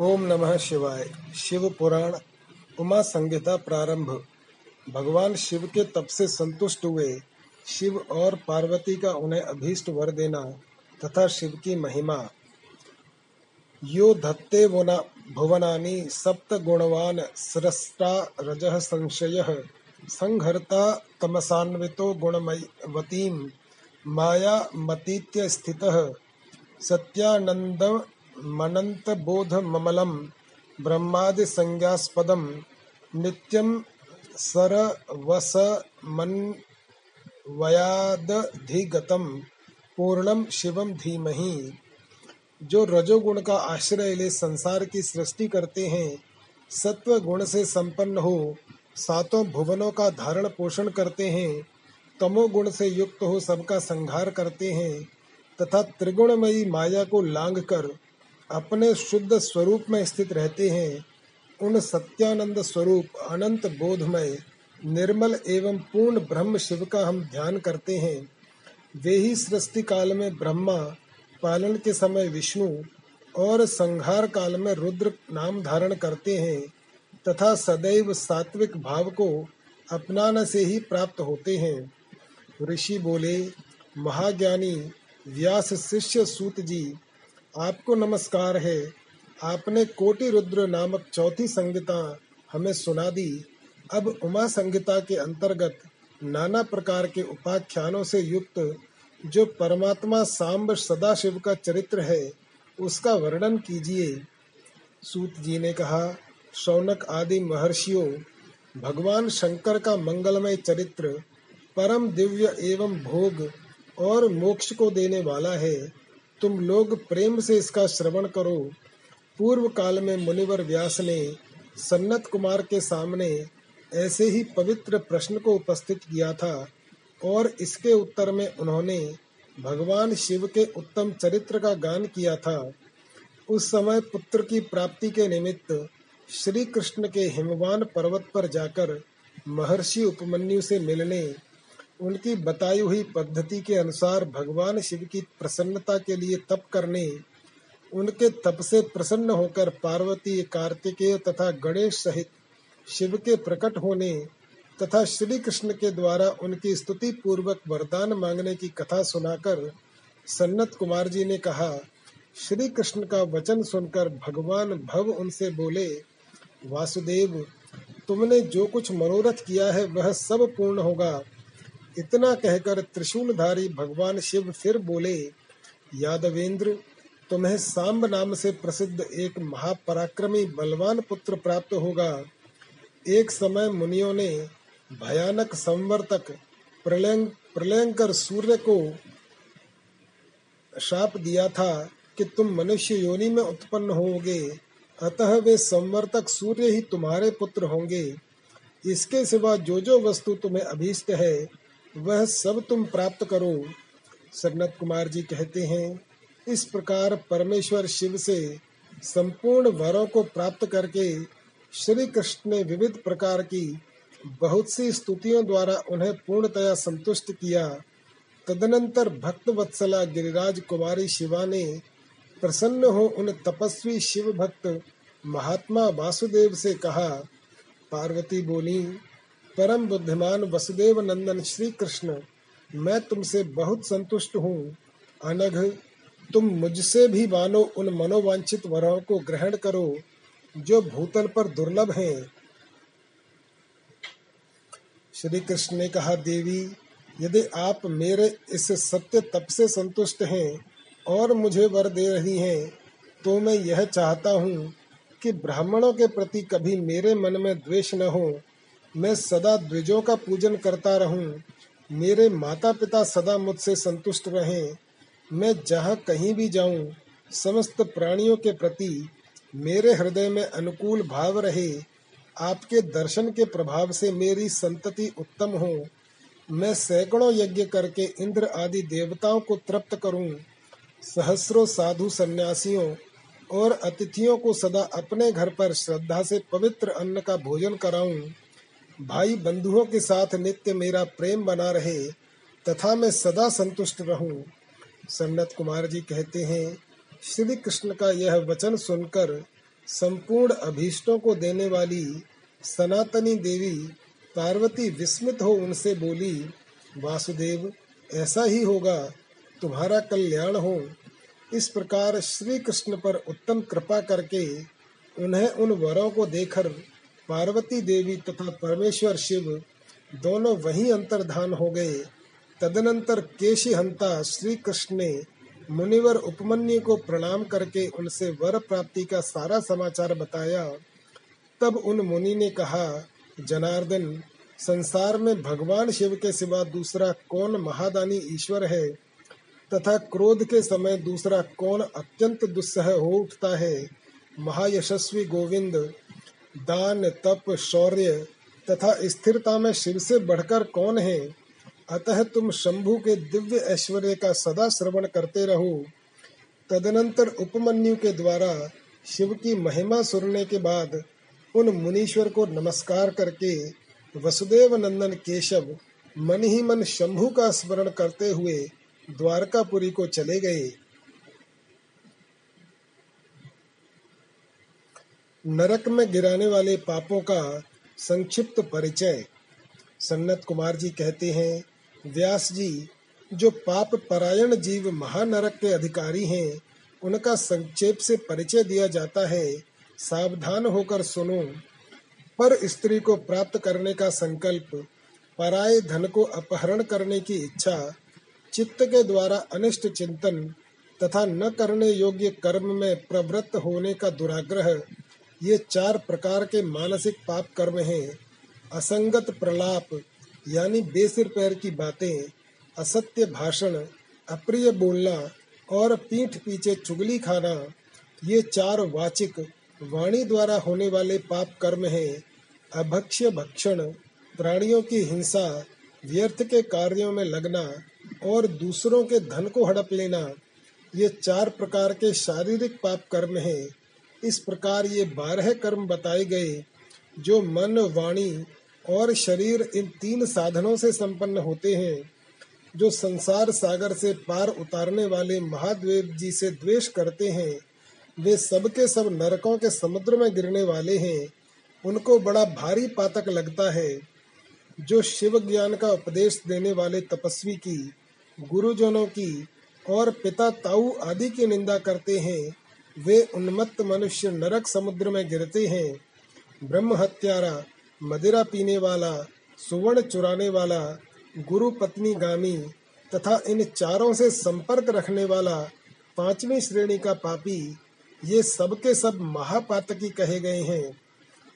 ओम नमः शिवाय। शिव पुराण उमा संहिता प्रारंभ। भगवान शिव के तप से संतुष्ट हुए शिव और पार्वती का उन्हें अभीष्ट वर देना तथा शिव की महिमा। यो धत्ते भुवनानि सप्त गुणवान सृष्टा रज संशय। संहर्ता तमसान्वितो गुणमयवतीं माया मतीत्य स्थितः। सत्यानंद मनन्तबोधममलं ब्रह्मादिसंज्ञास्पदं नित्यं सरवसमन्वयादधिगतं पूर्णम शिवम धीमहि। जो रजोगुण का आश्रय ले संसार की सृष्टि करते हैं सत्व गुण से संपन्न हो, सातों भुवनों का धारण पोषण करते हैं, तमोगुण से युक्त हो सबका संहार करते हैं, तथा त्रिगुणमयी माया को लांग कर अपने शुद्ध स्वरूप में स्थित रहते हैं, उन सत्यानंद स्वरूप, अनंत बोधमय, निर्मल एवं पूर्ण ब्रह्म शिव का हम ध्यान करते हैं। वे ही सृष्टि काल में ब्रह्मा, पालन के समय विष्णु और संहार काल में रुद्र नाम धारण करते हैं तथा सदैव सात्विक भाव को अपनाने से ही प्राप्त होते हैं। ऋषि बोले, महाज्ञानी, व्यास शिष्य सूत जी आपको नमस्कार है। आपने कोटि रुद्र नामक चौथी संगीता हमें सुना दी। अब उमा संगीता के अंतर्गत नाना प्रकार के उपाख्यानों से युक्त जो परमात्मा सांब सदाशिव का चरित्र है, उसका वर्णन कीजिए। सूत जी ने कहा, शौनक आदि महर्षियों, भगवान शंकर का मंगलमय चरित्र परम दिव्य एवं भोग और मोक्ष को देने वाला है। तुम लोग प्रेम से इसका श्रवण करो। पूर्व काल में मुनिवर व्यास ने सन्नत कुमार के सामने ऐसे ही पवित्र प्रश्न को उपस्थित किया था और इसके उत्तर में उन्होंने भगवान शिव के उत्तम चरित्र का गान किया था। उस समय पुत्र की प्राप्ति के निमित्त श्री कृष्ण के हिमवान पर्वत पर जाकर महर्षि उपमन्यु से मिलने उनकी बताई हुई पद्धति के अनुसार भगवान शिव की प्रसन्नता के लिए तप करने, उनके तप से प्रसन्न होकर पार्वती, कार्तिकेय तथा गणेश सहित शिव के प्रकट होने तथा श्री कृष्ण के द्वारा उनकी स्तुति पूर्वक वरदान मांगने की कथा सुनाकर सन्नत कुमार जी ने कहा श्री कृष्ण का वचन सुनकर भगवान भव उनसे बोले, वासुदेव, तुमने जो कुछ मनोरथ किया है वह सब पूर्ण होगा। इतना कहकर त्रिशूलधारी भगवान शिव फिर बोले, यादवेंद्र, तुम्हें सांब नाम से प्रसिद्ध एक महापराक्रमी बलवान पुत्र प्राप्त होगा। एक समय मुनियों ने भयानक संवर्तक प्रलयंकर सूर्य को शाप दिया था कि तुम मनुष्य योनि में उत्पन्न होगे अतः वे संवर्तक सूर्य ही तुम्हारे पुत्र होंगे। इसके सिवा जो जो वस्तु तुम्हें अभीष्ट है वह सब तुम प्राप्त करो, सन्नत कुमार जी कहते हैं। इस प्रकार परमेश्वर शिव से संपूर्ण वरों को प्राप्त करके श्री कृष्ण ने विविध प्रकार की बहुत सी स्तुतियों द्वारा उन्हें पूर्णतया संतुष्ट किया। तदनंतर भक्त वत्सला गिरिराज कुमारी शिवा ने प्रसन्न हो उन तपस्वी शिव भक्त महात्मा वासुदेव से कहा, पार्वती बोली परम बुद्धिमान वसुदेव नंदन श्री कृष्ण मैं तुमसे बहुत संतुष्ट हूँ। अनघ, तुम मुझसे भी मानो उन मनोवांछित वरों को ग्रहण करो, जो भूतल पर दुर्लभ हैं। श्री कृष्ण ने कहा, देवी, यदि आप मेरे इस सत्य तप से संतुष्ट हैं और मुझे वर दे रही हैं तो मैं यह चाहता हूँ कि ब्राह्मणों के प्रति कभी मेरे मन में द्वेष न हो। मैं सदा द्विजों का पूजन करता रहूँ। मेरे माता पिता सदा मुझसे संतुष्ट रहें। मैं जहाँ कहीं भी जाऊँ, समस्त प्राणियों के प्रति मेरे हृदय में अनुकूल भाव रहे। आपके दर्शन के प्रभाव से मेरी संतति उत्तम हो। मैं सैकड़ों यज्ञ करके इंद्र आदि देवताओं को तृप्त करूँ। सहस्रों साधु सन्यासियों और अतिथियों को सदा अपने घर पर श्रद्धा से पवित्र अन्न का भोजन कराऊं। भाई बंधुओं के साथ नित्य मेरा प्रेम बना रहे, तथा मैं सदा संतुष्ट रहूँ। सन्नत कुमार जी कहते हैं श्री कृष्ण का यह वचन सुनकर संपूर्ण अभीष्टों को देने वाली सनातनी देवी पार्वती विस्मित हो उनसे बोली, वासुदेव, ऐसा ही होगा, तुम्हारा कल्याण हो। इस प्रकार श्री कृष्ण पर उत्तम कृपा करके उन्हें उन वरों को देकर पार्वती देवी तथा परमेश्वर शिव दोनों वहीं अंतर्धान हो गए। तदनंतर केशी हंता श्री कृष्ण ने मुनिवर उपमन्यु को प्रणाम करके उनसे वर प्राप्ति का सारा समाचार बताया। तब उन मुनि ने कहा, जनार्दन, संसार में भगवान शिव के सिवा दूसरा कौन महादानी ईश्वर है? तथा क्रोध के समय दूसरा कौन अत्यंत दुस्सह हो उठता है? महायशस्वी गोविंद दान, तप, शौर्य तथा स्थिरता में शिव से बढ़कर कौन है? अतः तुम शंभु के दिव्य ऐश्वर्य का सदा श्रवण करते रहो। तदनंतर उपमन्यु के द्वारा शिव की महिमा सुनने के बाद उन मुनीश्वर को नमस्कार करके वसुदेव नंदन केशव मन ही मन शंभु का स्मरण करते हुए द्वारकापुरी को चले गए। नरक में गिराने वाले पापों का संक्षिप्त परिचय। सन्नत कुमार जी कहते हैं, व्यास जी, जो पाप परायण जीव महानरक के अधिकारी हैं, उनका संक्षेप से परिचय दिया जाता है। सावधान होकर सुनो। पर स्त्री को प्राप्त करने का संकल्प, पराये धन को अपहरण करने की इच्छा, चित्त के द्वारा अनिष्ट चिंतन तथा न करने योग्य कर्म में प्रवृत्त होने का दुराग्रह ये चार प्रकार के मानसिक पाप कर्म हैं। असंगत प्रलाप, यानी बेसिर पैर की बातें, असत्य भाषण, अप्रिय बोलना और पीठ पीछे चुगली खाना, ये चार वाचिक, वाणी द्वारा होने वाले पाप कर्म हैं। अभक्ष्य भक्षण, प्राणियों की हिंसा, व्यर्थ के कार्यों में लगना और दूसरों के धन को हड़प लेना, ये चार प्रकार के शारीरिक पाप कर्म हैं। इस प्रकार ये बारह कर्म बताए गए, जो मन, वाणी और शरीर इन तीन साधनों से संपन्न होते हैं, जो संसार सागर से पार उतारने वाले महादेव जी से द्वेष करते हैं। वे सबके सब नरकों के समुद्र में गिरने वाले हैं। उनको बड़ा भारी पातक लगता है। जो शिव ज्ञान का उपदेश देने वाले तपस्वी की, गुरुजनों की और पिता ताऊ आदि की निंदा करते हैं वे उन्मत्त मनुष्य नरक समुद्र में गिरते हैं। ब्रह्म हत्यारा, मदिरा पीने वाला, सुवर्ण चुराने वाला, गुरु पत्नी गामी तथा इन चारों से संपर्क रखने वाला पांचवी श्रेणी का पापी ये सब के सब महापातकी कहे गए हैं,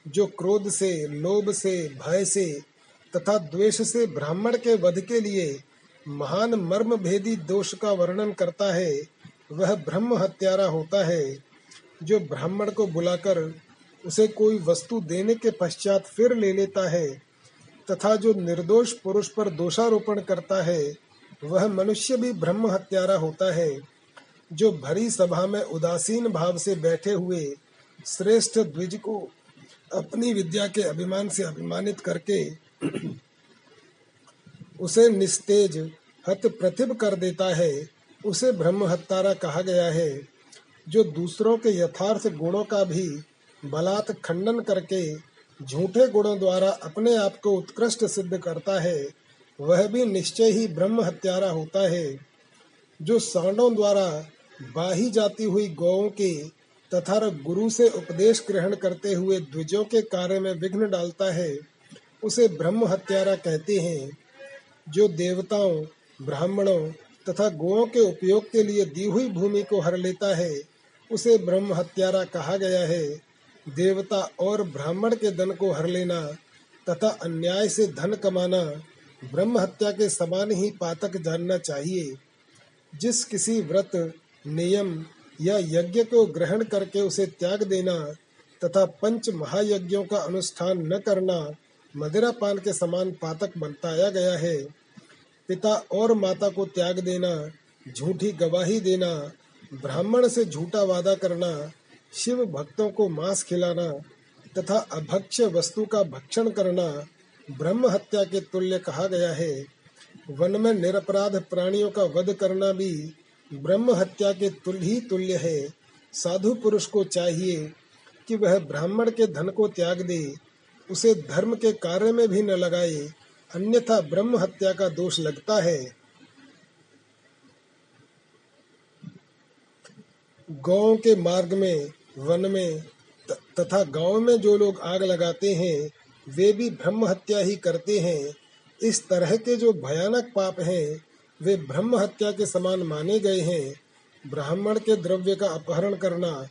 जो क्रोध से, लोभ से, भय से तथा द्वेष से ब्राह्मण के वध के लिए महान मर्म भेदी दोष का वर्णन करता है। वह ब्रह्म हत्यारा होता है। जो ब्राह्मण को बुलाकर उसे कोई वस्तु देने के पश्चात फिर ले लेता है, तथा जो निर्दोष पुरुष पर दोषारोपण करता है, वह मनुष्य भी ब्रह्म हत्यारा होता है। जो भरी सभा में उदासीन भाव से बैठे हुए श्रेष्ठ द्विज को अपनी विद्या के अभिमान से अभिमानित करके उसे निस्तेज हत प्रतिभ कर देता है उसे ब्रह्म हत्यारा कहा गया है, जो दूसरों के यथार्थ गुणों का भी बलात् खंडन करके झूठे गुणों द्वारा अपने आप को उत्कृष्ट सिद्ध करता है, वह भी निश्चय ही ब्रह्म हत्यारा होता है। जो सांडों द्वारा बाही जाती हुई गौओं के तथा गुरु से उपदेश ग्रहण करते हुए द्विजों के कार्य में विघ्न डालता है, उसे ब्रह्म हत्यारा कहते हैं। जो देवताओं, ब्राह्मणों तथा गौओं के उपयोग के लिए दी हुई भूमि को हर लेता है, उसे ब्रह्म हत्यारा कहा गया है। देवता और ब्राह्मण के धन को हर लेना तथा अन्याय से धन कमाना ब्रह्म हत्या के समान ही पातक जानना चाहिए। जिस किसी व्रत, नियम या यज्ञ को ग्रहण करके उसे त्याग देना तथा पंच महायज्ञों का अनुष्ठान न करना मदिरा पान के समान पातक बताया गया है पिता और माता को त्याग देना, झूठी गवाही देना, ब्राह्मण से झूठा वादा करना, शिव भक्तों को मांस खिलाना तथा अभक्ष्य वस्तु का भक्षण करना ब्रह्म हत्या के तुल्य कहा गया है। वन में निरपराध प्राणियों का वध करना भी ब्रह्म हत्या के तुल्य ही तुल्य है। साधु पुरुष को चाहिए कि वह ब्राह्मण के धन को त्याग दे, उसे धर्म के कार्य में भी न लगाए। अन्यथा ब्रह्म हत्या का दोष लगता है। गाँव के मार्ग में, वन में तथा गाँव में जो लोग आग लगाते हैं, वे भी ब्रह्म हत्या ही करते हैं। इस तरह के जो भयानक पाप हैं, वे ब्रह्म हत्या के समान माने गए हैं। ब्राह्मण के द्रव्य का अपहरण करना,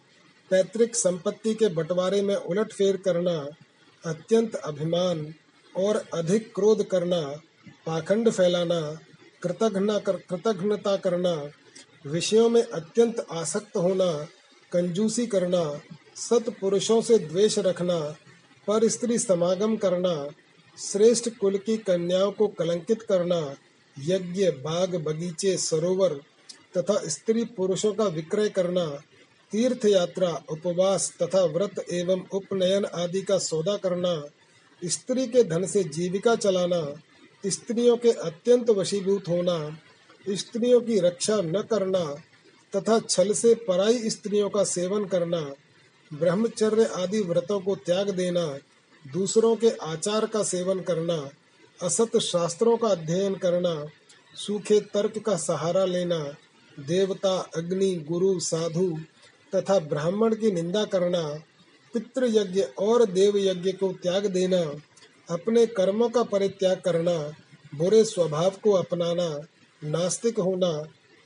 पैतृक संपत्ति के बंटवारे में उलटफेर करना, अत्यंत अभिमान और अधिक क्रोध करना पाखंड फैलाना कृतघ्ना कर, कृतघ्नता करना विषयों में अत्यंत आसक्त होना कंजूसी करना सत पुरुषों से द्वेष रखना पर स्त्री समागम करना श्रेष्ठ कुल की कन्याओं को कलंकित करना यज्ञ बाग बगीचे सरोवर तथा स्त्री पुरुषों का विक्रय करना तीर्थ यात्रा उपवास तथा व्रत एवं उपनयन आदि का सौदा करना स्त्री के धन से जीविका चलाना, स्त्रियों के अत्यंत वशीभूत होना, स्त्रियों की रक्षा न करना तथा छल से पराई स्त्रियों का सेवन करना, ब्रह्मचर्य आदि व्रतों को त्याग देना, दूसरों के आचार का सेवन करना, असत शास्त्रों का अध्ययन करना, सूखे तर्क का सहारा लेना, देवता, अग्नि, गुरु, साधु तथा ब्राह्मण की निंदा करना पितृ यज्ञ और देव यज्ञ को त्याग देना, अपने कर्मों का परित्याग करना, बुरे स्वभाव को अपनाना, नास्तिक होना,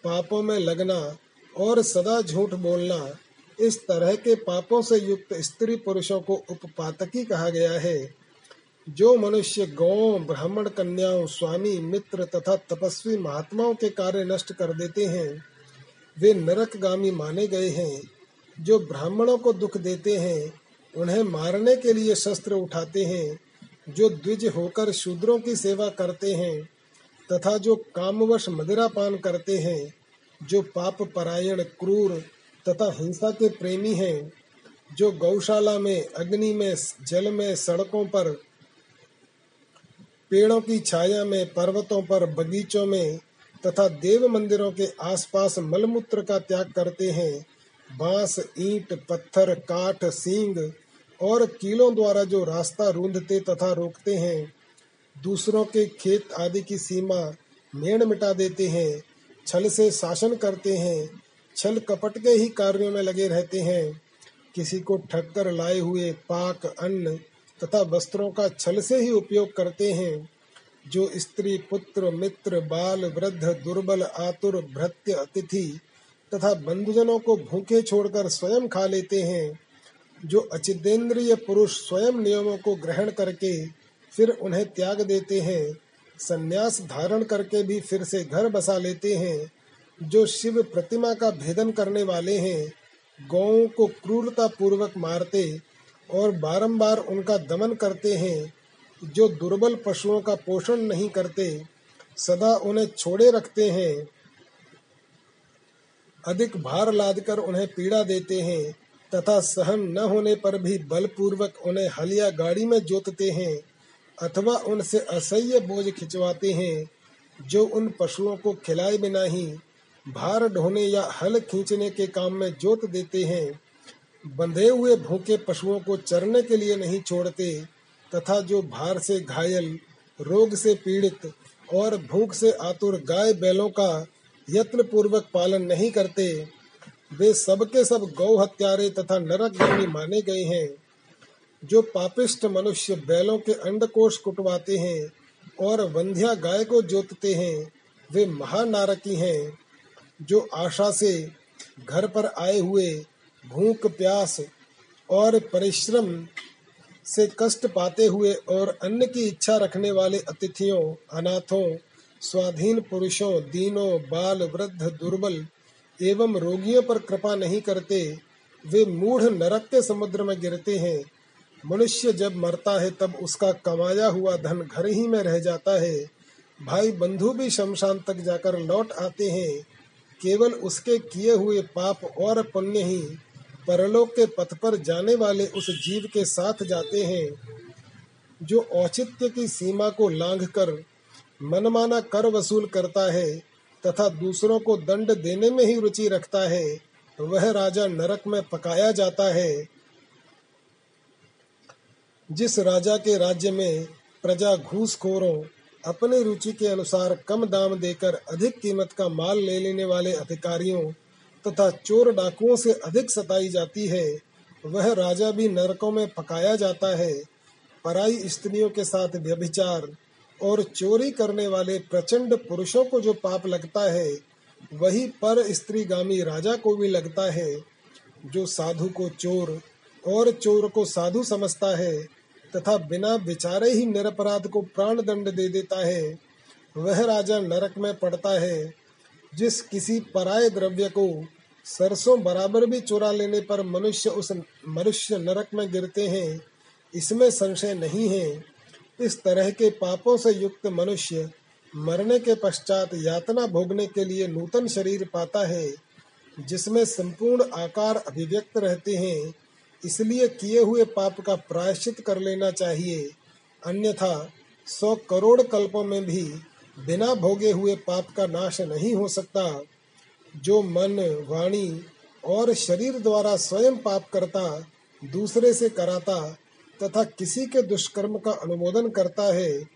पापों में लगना और सदा झूठ बोलना, इस तरह के पापों से युक्त स्त्री पुरुषों को उपपातकी कहा गया है। जो मनुष्य गौ, ब्राह्मण कन्याओं, स्वामी, मित्र तथा तपस्वी महात्माओं के कार्य नष्ट कर देते हैं, वे नरकगामी माने गए हैं। जो ब्राह्मणों को दुख देते हैं, उन्हें मारने के लिए शस्त्र उठाते हैं, जो द्विज होकर शूद्रों की सेवा करते हैं, तथा जो कामवश मदिरा पान करते हैं, जो पाप परायण, क्रूर तथा हिंसा के प्रेमी हैं, जो गौशाला में, अग्नि में, जल में, सड़कों पर, पेड़ों की छाया में, पर्वतों पर, बगीचों में, तथा देव मंदिरों के आसपास मलमूत्र का त्याग करते हैं बाँस, ईंट, पत्थर, काठ, सींग और कीलों द्वारा जो रास्ता रूंधते तथा रोकते हैं, दूसरों के खेत आदि की सीमा मेड़ मिटा देते हैं, छल से शासन करते हैं, छल कपट के ही कार्यों में लगे रहते हैं। किसी को ठक्कर लाए हुए पाक, अन्न तथा वस्त्रों का छल से ही उपयोग करते हैं, जो स्त्री, पुत्र, मित्र, बाल, वृद्ध, दुर्बल, आतुर, भृत्य, अतिथि तथा बंधुजनों को भूखे छोड़कर स्वयं खा लेते हैं, जो अचिदेंद्रिय पुरुष स्वयं नियमों को ग्रहण करके फिर उन्हें त्याग देते हैं, संन्यास धारण करके भी फिर से घर बसा लेते हैं, जो शिव प्रतिमा का भेदन करने वाले हैं, गौओं को क्रूरता पूर्वक मारते और बारंबार उनका दमन करते हैं, जो दुर्बल पशुओं का पोषण नहीं करते, सदा उन्हें छोड़े रखते हैं। अधिक भार लादकर उन्हें पीड़ा देते हैं, तथा सहन न होने पर भी बलपूर्वक उन्हें हलिया गाड़ी में जोतते हैं, अथवा उनसे असह्य बोझ खिंचवाते हैं, जो उन पशुओं को खिलाए बिना ही भार ढोने या हल खींचने के काम में जोत देते हैं। बंधे हुए भूखे पशुओं को चरने के लिए नहीं छोड़ते, तथा जो भार से घायल, रोग से पीड़ित और भूख से आतुर गाय बैलों का यत्न पूर्वक पालन नहीं करते। वे सबके सब गौ हत्यारे तथा नरक माने गए हैं, जो पापिष्ट मनुष्य बैलों के अंडकोश कुटवाते हैं और वंध्या गाय को जोतते हैं। वे महानारकी हैं, जो आशा से घर पर आए हुए भूख, प्यास और परिश्रम से कष्ट पाते हुए और अन्न की इच्छा रखने वाले अतिथियों, अनाथों स्वाधीन पुरुषों, दीनों, बाल, वृद्ध, दुर्बल एवं रोगियों पर कृपा नहीं करते, वे मूढ़ नरक के समुद्र में गिरते हैं। मनुष्य जब मरता है, तब उसका कमाया हुआ धन घर ही में रह जाता है। भाई बंधु भी शमशान तक जाकर लौट आते हैं। केवल उसके किए हुए पाप और पुण्य ही परलोक के पथ पर जाने वाले उस जीव के साथ जाते हैं, जो औचित्य की सीमा को लांघकर मनमाना कर वसूल करता है तथा दूसरों को दंड देने में ही रुचि रखता है वह राजा नरक में पकाया जाता है। जिस राजा के राज्य में प्रजा घूसखोरों अपनी रुचि के अनुसार कम दाम देकर अधिक कीमत का माल ले लेने वाले अधिकारियों तथा चोर डाकुओं से अधिक सताई जाती है, वह राजा भी नरकों में पकाया जाता है। पराई स्त्रियों के साथ व्यभिचार और चोरी करने वाले प्रचंड पुरुषों को जो पाप लगता है, वही पर स्त्रीगामी राजा को भी लगता है, जो साधु को चोर और चोर को साधु समझता है, तथा बिना विचारे ही निरपराध को प्राण दंड दे देता है। वह राजा नरक में पड़ता है, जिस किसी पराये द्रव्य को सरसों बराबर भी चुरा लेने पर मनुष्य उस मनुष्य नरक में गिरते हैं, इसमें संशय नहीं है। इस तरह के पापों से युक्त मनुष्य मरने के पश्चात यातना भोगने के लिए नूतन शरीर पाता है, जिसमें संपूर्ण आकार अभिव्यक्त रहते हैं, इसलिए किए हुए पाप का प्रायश्चित कर लेना चाहिए। अन्यथा सौ करोड़ कल्पों में भी बिना भोगे हुए पाप का नाश नहीं हो सकता। जो मन, वाणी और शरीर द्वारा स्वयं पाप करता, दूसरे से कराता तथा किसी के दुष्कर्म का अनुमोदन करता है,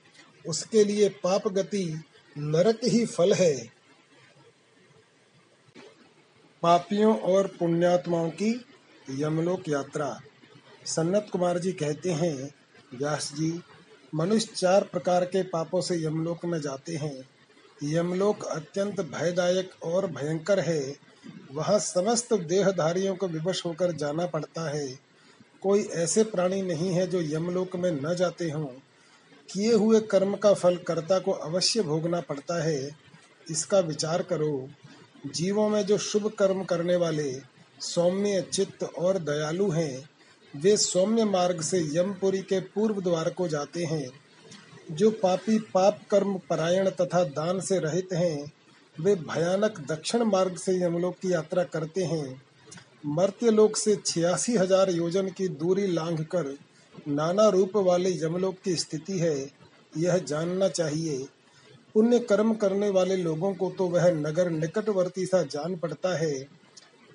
उसके लिए पाप गति नरक ही फल है। पापियों और पुण्यात्माओं की यमलोक यात्रा। सन्नत कुमार जी कहते हैं, व्यास जी, मनुष्य चार प्रकार के पापों से यमलोक में जाते हैं। यमलोक अत्यंत भयदायक और भयंकर है। वहाँ समस्त देहधारियों को विवश होकर जाना पड़ता है। कोई ऐसे प्राणी नहीं है जो यमलोक में न जाते हों। किए हुए कर्म का फल कर्ता को अवश्य भोगना पड़ता है। इसका विचार करो, जीवों में जो शुभ कर्म करने वाले सौम्य चित्त और दयालु हैं, वे सौम्य मार्ग से यमपुरी के पूर्व द्वार को जाते हैं। जो पापी पाप कर्म परायण तथा दान से रहित हैं, वे भयानक दक्षिण मार्ग से यमलोक की यात्रा करते हैं। मर्त्य लोक से छियासी हज़ार योजन की दूरी लांघ कर नाना रूप वाले यमलोक की स्थिति है, यह जानना चाहिए। पुण्य कर्म करने वाले लोगों को तो वह नगर निकटवर्ती सा जान पड़ता है,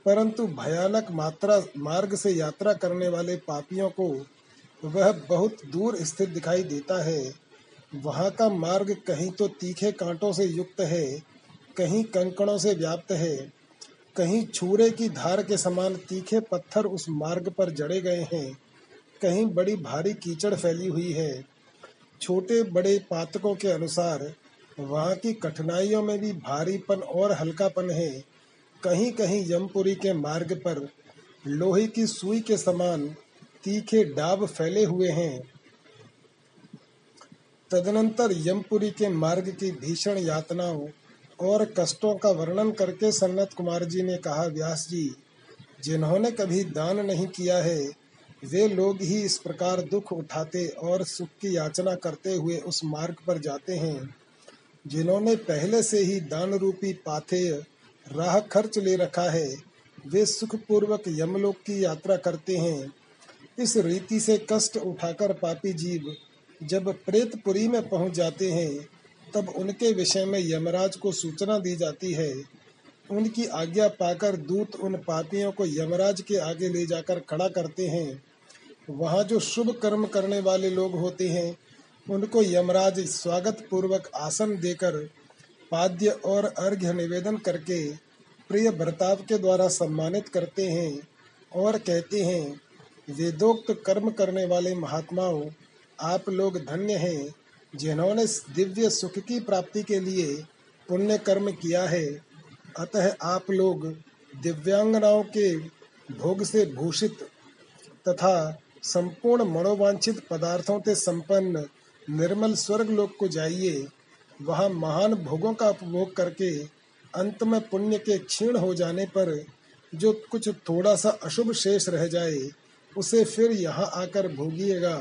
परंतु भयानक मात्रा, मार्ग से यात्रा करने वाले पापियों को वह बहुत दूर स्थित दिखाई देता है। वहाँ का मार्ग कहीं तो तीखे कांटों से युक्त है, कहीं कंकड़ों से व्याप्त है। कहीं छुरे की धार के समान तीखे पत्थर उस मार्ग पर जड़े गए हैं। कहीं बड़ी भारी कीचड़ फैली हुई है। छोटे बड़े पातकों के अनुसार वहाँ की कठिनाइयों में भी भारीपन और हल्कापन है। कहीं कहीं यमपुरी के मार्ग पर लोहे की सुई के समान तीखे डाब फैले हुए हैं। तदनंतर यमपुरी के मार्ग की भीषण यातनाओं और कष्टों का वर्णन करके सन्नत कुमार जी ने कहा, व्यास जी, जिन्होंने कभी दान नहीं किया है, वे लोग ही इस प्रकार दुख उठाते और सुख की याचना करते हुए उस मार्ग पर जाते हैं, जिन्होंने पहले से ही दान रूपी पाथे, राह खर्च ले रखा है। वे सुख पूर्वक यमलोक की यात्रा करते हैं। इस रीति से कष्ट उठाकर पापी जीव जब प्रेतपुरी में पहुँच जाते हैं तब उनके विषय में यमराज को सूचना दी जाती है। उनकी आज्ञा पाकर दूत उन पापियों को यमराज के आगे ले जाकर खड़ा करते हैं। वहाँ जो शुभ कर्म करने वाले लोग होते हैं, उनको यमराज स्वागत पूर्वक आसन देकर पाद्य और अर्घ्य निवेदन करके प्रिय बर्ताव के द्वारा सम्मानित करते हैं और कहते हैं, वेदोक्त कर्म करने वाले महात्माओं, आप लोग धन्य हैं। जिन्होंने दिव्य सुख की प्राप्ति के लिए पुण्य कर्म किया है, अतः आप लोग दिव्यांगनाओं के भोग से भूषित तथा संपूर्ण मनोवांछित पदार्थों से संपन्न निर्मल स्वर्ग लोक को जाइए। वहाँ महान भोगों का उपभोग करके अंत में पुण्य के क्षीण हो जाने पर जो कुछ थोड़ा सा अशुभ शेष रह जाए, उसे फिर यहाँ आकर भोगिएगा।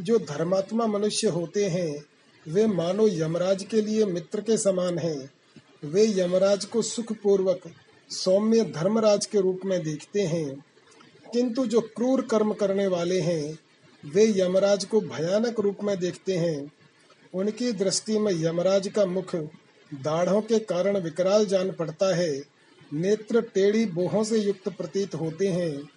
जो धर्मात्मा मनुष्य होते हैं, वे मानो यमराज के लिए मित्र के समान हैं। वे यमराज को सुख पूर्वक सौम्य धर्मराज के रूप में देखते हैं। किंतु जो क्रूर कर्म करने वाले हैं, वे यमराज को भयानक रूप में देखते हैं। उनकी दृष्टि में यमराज का मुख दाढ़ों के कारण विकराल जान पड़ता है। नेत्र टेढ़ी बोहों से युक्त प्रतीत होते हैं।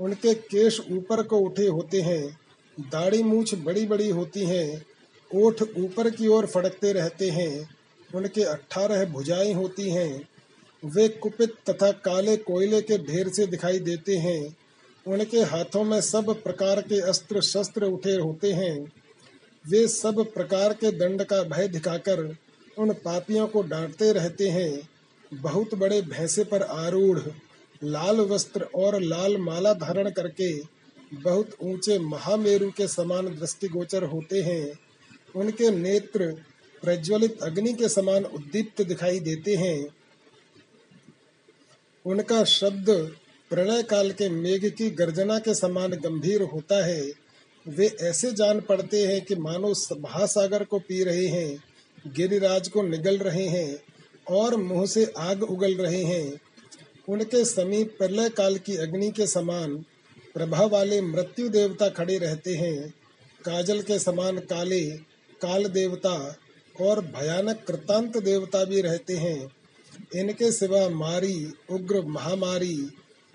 उनके केश ऊपर को उठे होते हैं। दाढ़ी मूछ बड़ी बड़ी होती हैं, ओठ ऊपर की ओर फड़कते रहते हैं, उनके अठारह भुजाएँ होती हैं। वे कुपित तथा काले कोयले के ढेर से दिखाई देते हैं। उनके हाथों में सब प्रकार के अस्त्र शस्त्र उठे होते हैं। वे सब प्रकार के दंड का भय दिखाकर उन पापियों को डांटते रहते हैं। बहुत बड़े भैंसे पर आरूढ़, लाल वस्त्र और लाल माला धारण करके बहुत ऊँचे महामेरु के समान दृष्टिगोचर होते हैं। उनके नेत्र प्रज्वलित अग्नि के समान उद्दीप्त दिखाई देते हैं। उनका शब्द प्रलय काल के मेघ की गर्जना के समान गंभीर होता है। वे ऐसे जान पड़ते हैं कि मानो महासागर को पी रहे हैं, गिरिराज को निगल रहे हैं और मुँह से आग उगल रहे हैं। उनके समीप प्रलय काल की अग्नि के समान प्रभा वाले मृत्यु देवता खड़े रहते हैं। काजल के समान काले, काल देवता और भयानक कृतांत देवता भी रहते हैं। इनके सिवा मारी, उग्र महामारी,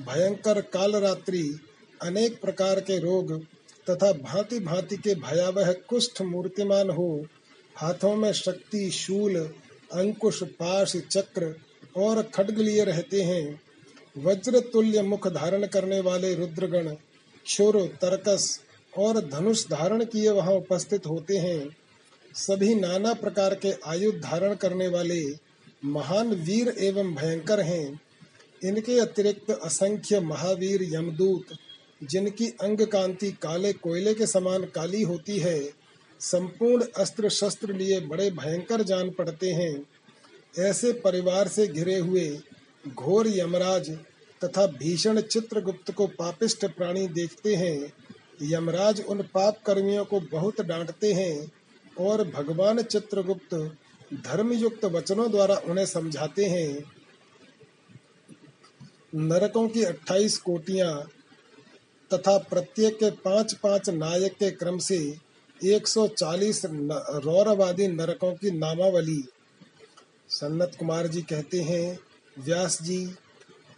भयंकर काल रात्रि अनेक प्रकार के रोग तथा भांति भांति के भयावह कुष्ठ मूर्तिमान हो। हाथों में शक्ति, शूल, अंकुश पाश चक्र और खड्ग लिए रहते हैं। वज्र तुल्य मुख धारण करने वाले रुद्रगण, क्षुर, तरकस और धनुष धारण किए वहाँ उपस्थित होते हैं। सभी नाना प्रकार के आयुध धारण करने वाले महान वीर एवं भयंकर हैं। इनके अतिरिक्त असंख्य महावीर यमदूत, जिनकी अंग कांति काले कोयले के समान काली होती है, संपूर्ण अस्त्र शस्त्र लिए बड़े भयंकर जान पड़ते हैं। ऐसे परिवार से घिरे हुए घोर यमराज तथा भीषण चित्रगुप्त को पापिष्ट प्राणी देखते हैं। यमराज उन पाप कर्मियों को बहुत डांटते हैं और भगवान चित्रगुप्त धर्मयुक्त वचनों द्वारा उन्हें समझाते हैं। नरकों की अट्ठाईस कोटियाँ तथा प्रत्येक के पाँच पाँच नायक के क्रम से 140 रौरवादी नरकों की नामावली। सन्नत कुमार जी कहते हैं व्यास जी,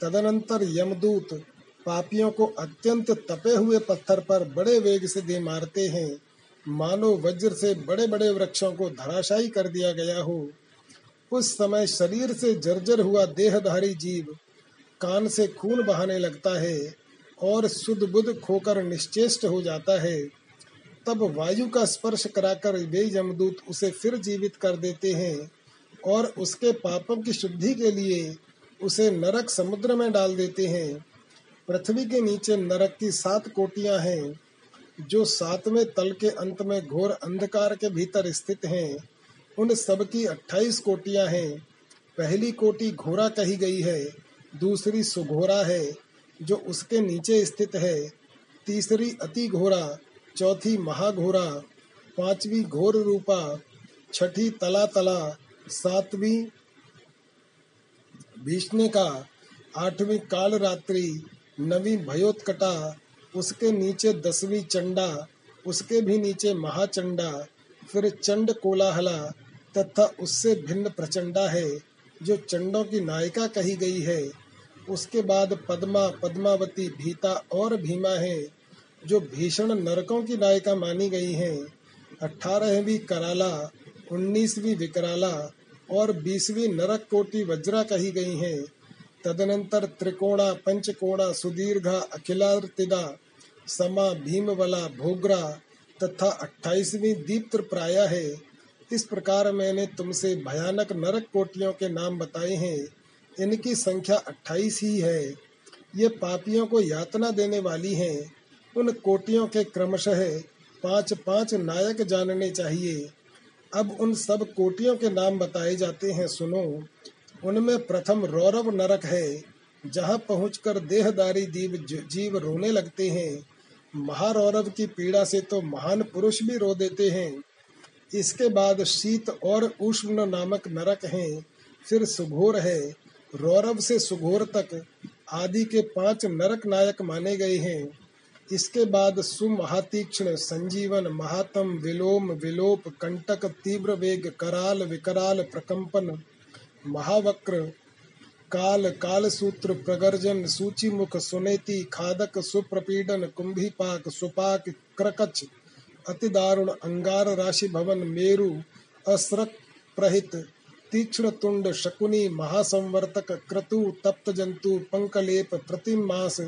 तदनंतर यमदूत पापियों को अत्यंत तपे हुए पत्थर पर बड़े वेग से दे मारते हैं। मानो वज्र से बड़े बड़े वृक्षों को धराशायी कर दिया गया हो। उस समय शरीर से जर्जर हुआ देहधारी जीव कान से खून बहाने लगता है और शुद्ध बुद्ध खोकर निश्चेष्ट हो जाता है। तब वायु का स्पर्श कराकर वे यमदूत उसे फिर जीवित कर देते हैं और उसके पापों की शुद्धि के लिए उसे नरक समुद्र में डाल देते हैं। पृथ्वी के नीचे नरक की सात कोटियाँ हैं, जो सातवें तल के अंत में घोर अंधकार के भीतर स्थित हैं। उन सब की अट्ठाईस कोटियाँ हैं। पहली कोटि घोरा कही गई है, दूसरी सुघोरा है, जो उसके नीचे स्थित है। तीसरी अति घोरा, चौथी महाघोरा, पांचवी घोर रूपा, छठी तला तला सातवीं भीष्ण का आठवीं काल रात्रि नवी भयोत्कटा, उसके नीचे दसवीं चंडा, उसके भी नीचे महाचंडा, फिर चंड कोलाहला तथा उससे भिन्न प्रचंडा है, जो चंडों की नायिका कही गई है। उसके बाद पद्मा, पद्मावती, भीता और भीमा है, जो भीषण नरकों की नायिका मानी गई हैं। अठारहवीं कराला, उन्नीसवीं विकराला और बीसवीं नरक कोटि वज्रा कही गई हैं। तदनंतर त्रिकोणा, पंचकोणा, सुदीर्घा, अखिलार्तिदा, समा भीमवला भोगरा तथा अट्ठाईसवीं दीप्त प्राय है। इस प्रकार मैंने तुमसे भयानक नरक कोटियों के नाम बताए हैं। इनकी संख्या अट्ठाईस ही है। ये पापियों को यातना देने वाली हैं। उन कोटियों के क्रमशः पाँच पाँच नायक जानने चाहिए। अब उन सब कोटियों के नाम बताए जाते हैं, सुनो। उनमें प्रथम रौरव नरक है, जहाँ पहुंचकर देहदारी जीव जीव रोने लगते हैं। महारौरव की पीड़ा से तो महान पुरुष भी रो देते हैं। इसके बाद शीत और उष्ण नामक नरक हैं, फिर सुघोर है। रौरव से सुघोर तक आदि के पाँच नरक नायक माने गए हैं। इसके बाद सुमहातीक्ष्ण, संजीवन, महातम, विलोम, विलोप, कंटक, तीव्र वेग, कराल, विकराल, प्रकंपन, महावक्र, काल काल सूत्र प्रगर्जन सूची मुख सुनेति, खादक, सुप्रपीडन, कुंभीपाक, सुपाक, क्रकच अति दारुण अंगार राशि भवन मेरु असृक प्रहित तीक्ष्ण तुंड शकुनी, महासंवर्तक, क्रतु तप्त जंतु पंकलेप, प्रतिमास,